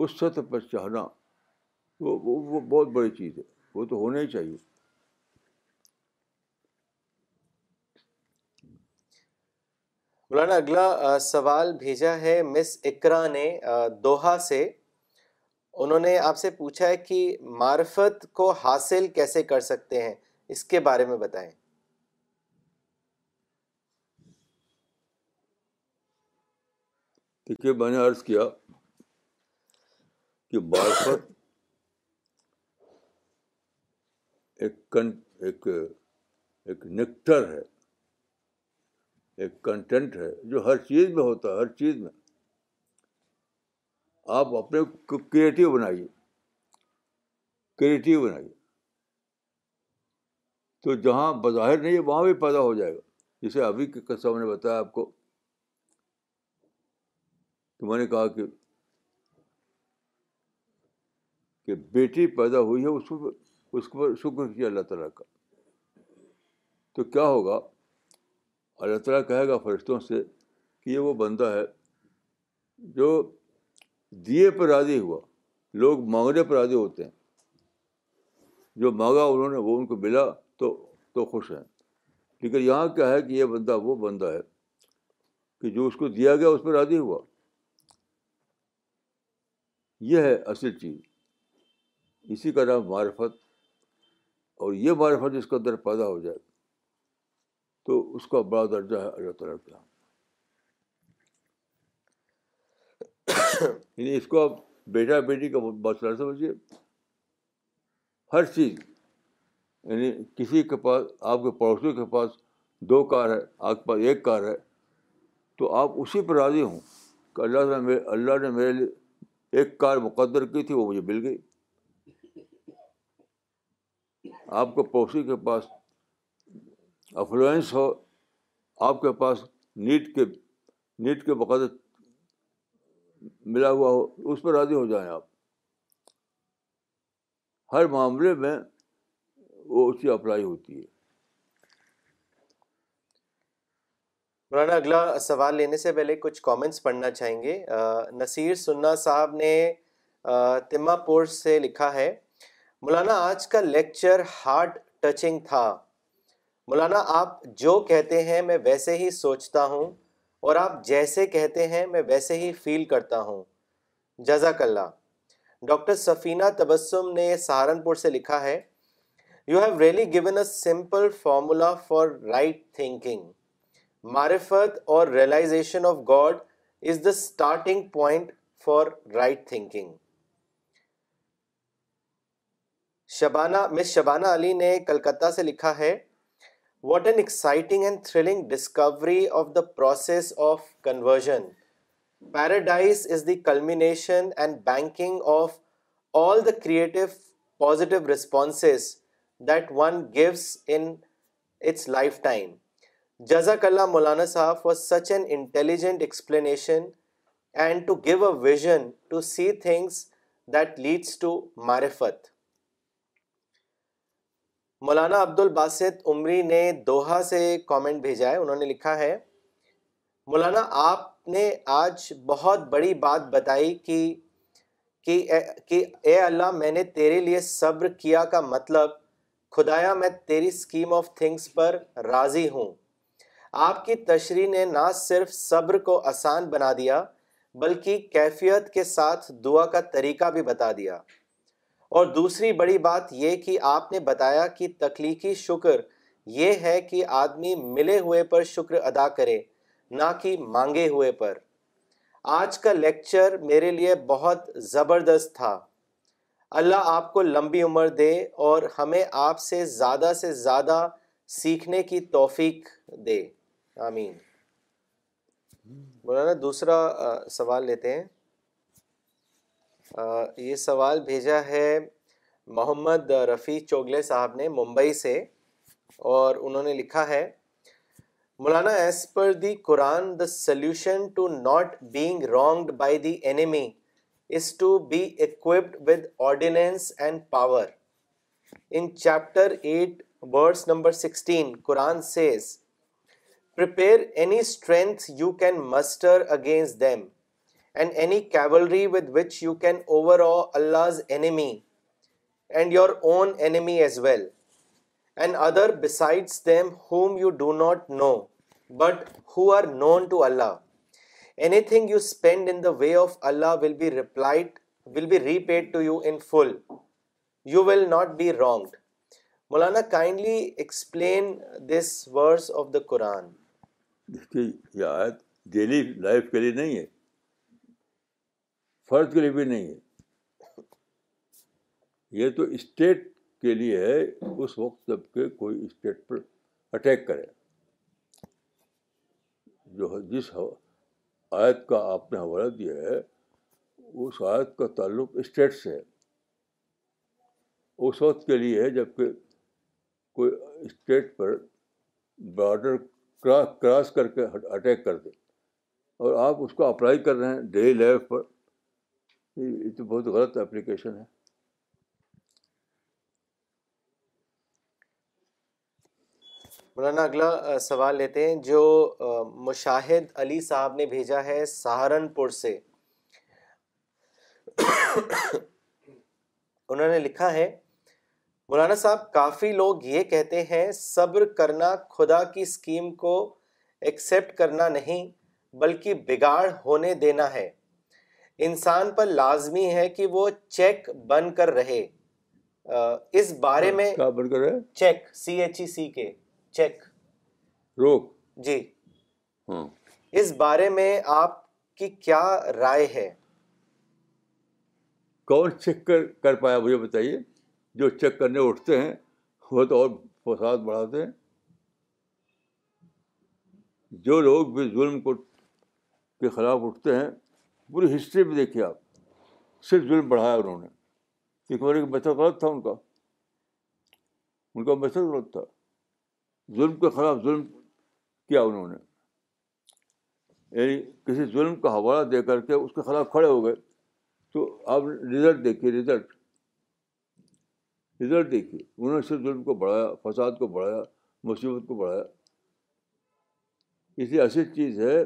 اس سطح پر چاہنا تو وہ بہت بڑی چیز ہے وہ تو ہونا ہی چاہیے مولانا اگلا سوال بھیجا ہے مس اکرا نے دوحہ سے انہوں نے آپ سے پوچھا ہے کہ معرفت کو حاصل کیسے کر سکتے ہیں اس کے بارے میں بتائیں دیکھیے میں نے عرض کیا کہ معرفت کن ایک ایک نکٹر ہے ایک کنٹینٹ ہے جو ہر چیز میں ہوتا ہے ہر چیز میں آپ اپنے کریٹیو بنائیے کریٹو بنائیے تو جہاں بظاہر نہیں ہے وہاں بھی پیدا ہو جائے گا جسے ابھی قصہ میں نے بتایا آپ کو تو میں نے کہا کہ بیٹی پیدا ہوئی ہے اس اس پر شکر کیا اللہ تعالیٰ کا تو کیا ہوگا اللہ تعالیٰ کہے گا فرشتوں سے کہ یہ وہ بندہ ہے جو دیے پر راضی ہوا لوگ مانگنے پر راضی ہوتے ہیں جو مانگا انہوں نے وہ ان کو ملا تو تو خوش ہیں لیکن یہاں کیا ہے کہ یہ بندہ وہ بندہ ہے کہ جو اس کو دیا گیا اس پر راضی ہوا یہ ہے اصل چیز اسی کا نام معرفت اور یہ معرفت اس کے اندر پیدا ہو جائے تو اس کا بڑا درجہ ہے اللہ تعالیٰ یہاں یعنی اس کو آپ بیٹا بیٹی کا باصل سمجھیے ہر چیز یعنی کسی کے پاس آپ کے پڑوسی کے پاس دو کار ہے آپ کے پاس ایک کار ہے تو آپ اسی پر راضی ہوں کہ اللہ تعالیٰ اللہ نے میرے لیے ایک کار مقدر کی تھی وہ مجھے مل گئی آپ کو پڑوسی کے پاس افلوئنس ہو آپ کے پاس نیٹ کے نیٹ کے بقد ملا ہوا ہو اس پہ راضی ہو جائیں آپ ہر معاملے میں وہ اسی اپلائی ہوتی ہے مولانا اگلا سوال لینے سے پہلے کچھ کامنٹس پڑھنا چاہیں گے نصیر سننا صاحب نے تما پور سے لکھا ہے مولانا آج کا لیکچر ہارڈ ٹچنگ تھا مولانا آپ جو کہتے ہیں میں ویسے ہی سوچتا ہوں اور آپ جیسے کہتے ہیں میں ویسے ہی فیل کرتا ہوں جزاک اللہ ڈاکٹر سفینہ تبسم نے سہارنپور سے لکھا ہے you have really given a simple formula for right thinking معرفت اور realization of God is the starting point for right thinking Shabana Miss Shabana Ali نے کلکتہ سے لکھا ہے what an exciting and thrilling discovery of the process of conversion paradise is the culmination and banking of all the creative positive responses that one gives in its lifetime جزاک اللہ مولانا صاحب for such an intelligent explanation and to give a vision to see things that leads to معرفت مولانا عبد الباسط عمری نے دوحہ سے کامنٹ بھیجا ہے انہوں نے لکھا ہے مولانا آپ نے آج بہت بڑی بات بتائی کہ کہ اے اللہ میں نے تیرے لیے صبر کیا کا مطلب خدایا میں تیری سکیم آف تھنگس پر راضی ہوں آپ کی تشریح نے نہ صرف صبر کو آسان بنا دیا بلکہ کیفیت کے ساتھ دعا کا طریقہ بھی بتا دیا اور دوسری بڑی بات یہ کہ آپ نے بتایا کہ تخلیقی شکر یہ ہے کہ آدمی ملے ہوئے پر شکر ادا کرے نہ کہ مانگے ہوئے پر آج کا لیکچر میرے لیے بہت زبردست تھا اللہ آپ کو لمبی عمر دے اور ہمیں آپ سے زیادہ سے زیادہ سیکھنے کی توفیق دے آمین مولانا دوسرا سوال لیتے ہیں یہ سوال بھیجا ہے محمد رفیع چوگلے صاحب نے ممبئی سے اور انہوں نے لکھا ہے Maulana per the Quran the solution to not being wronged by the enemy is to be equipped with ordnance and power in chapter eight words number sixteen Quran says prepare any strength you can muster against them the of Maulana kindly explain this verse Quran دیکھیے یہ آیت ڈیلی لائف کے لیے نہیں ہے فرد کے لیے بھی نہیں ہے یہ تو اسٹیٹ کے لیے ہے اس وقت جب کہ کوئی اسٹیٹ پر اٹیک کرے جو جس آیت کا آپ نے حوالہ دیا ہے اس آیت کا تعلق اسٹیٹ سے ہے اس وقت کے لیے ہے جب کہ کوئی اسٹیٹ پر بارڈر کراس کر کے اٹیک کر دے اور آپ اس کو اپلائی کر رہے ہیں ڈیلی لیول پر یہ تو بہت غلط اپلیکیشن ہے مولانا اگلا سوال لیتے ہیں جو مشاہد علی صاحب نے بھیجا ہے سہارنپور سے انہوں نے لکھا ہے مولانا صاحب کافی لوگ یہ کہتے ہیں صبر کرنا خدا کی اسکیم کو ایکسپٹ کرنا نہیں بلکہ بگاڑ ہونے دینا ہے انسان پر لازمی ہے کہ وہ چیک بن کر رہے اس بارے میں بن کر رہے چیک چیک سی سی ایچ ای کے روک جی ہاں۔ اس بارے میں آپ کی کیا رائے ہے کون چیک کر کر پایا مجھے بتائیے جو چیک کرنے اٹھتے ہیں وہ تو اور فساد بڑھاتے ہیں جو لوگ بھی ظلم کو کے خلاف اٹھتے ہیں پوری ہسٹری بھی دیکھیے آپ صرف ظلم بڑھایا انہوں نے میتھڈ غلط تھا ان کا ان کا میتھڈ غلط تھا ظلم کے خلاف ظلم کیا انہوں نے یعنی کسی ظلم کا حوالہ دے کر کے اس کے خلاف کھڑے ہو گئے تو آپ رزلٹ دیکھیے رزلٹ رزلٹ دیکھیے انہوں نے صرف ظلم کو بڑھایا فساد کو بڑھایا مصیبت کو بڑھایا اس لیے ایسی چیز ہے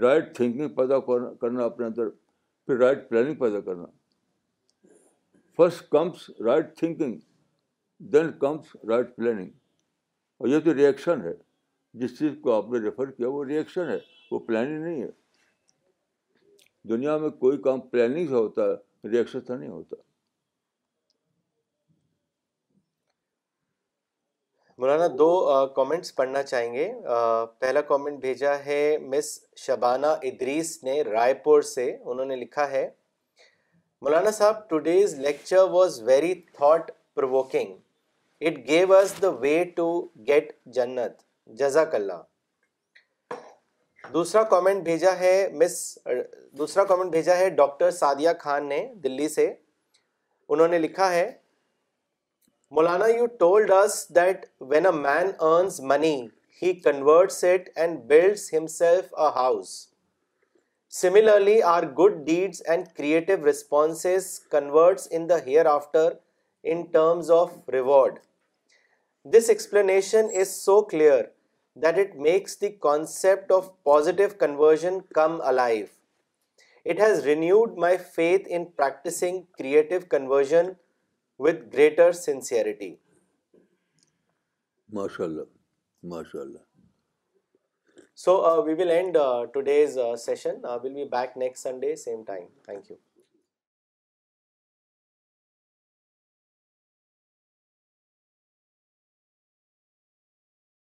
رائٹ تھنکنگ پیدا کرنا اپنے اندر پھر رائٹ پلاننگ پیدا کرنا first comes right thinking then comes right planning اور یہ تو ریئیکشن ہے جس چیز کو آپ نے ریفر کیا وہ ریئیکشن ہے وہ پلاننگ نہیں ہے دنیا میں کوئی کام پلاننگ سے ہوتا ہے ریئیکشن سے نہیں ہوتا مولانا دو کامنٹس پڑھنا چاہیں گے پہلا کامنٹ بھیجا ہے مس شبانہ ادریس نے رائے پور سے انہوں نے لکھا ہے Maulana Sahib today's lecture was very thought provoking it gave us the way to get جنت جزاک اللہ دوسرا کامنٹ بھیجا ہے مس دوسرا کامنٹ بھیجا ہے ڈاکٹر سعدیہ خان نے دلی سے انہوں نے لکھا ہے Maulana, you told us that when a man earns money, he converts it and builds himself a house. Similarly, our good deeds and creative responses converts in the hereafter in terms of reward. This explanation is so clear that it makes the concept of positive conversion come alive. It has renewed my faith in practicing creative conversion greater sincerity ماشاء اللہ ماشاء اللہ so we will end today's session will be back next Sunday same time thank you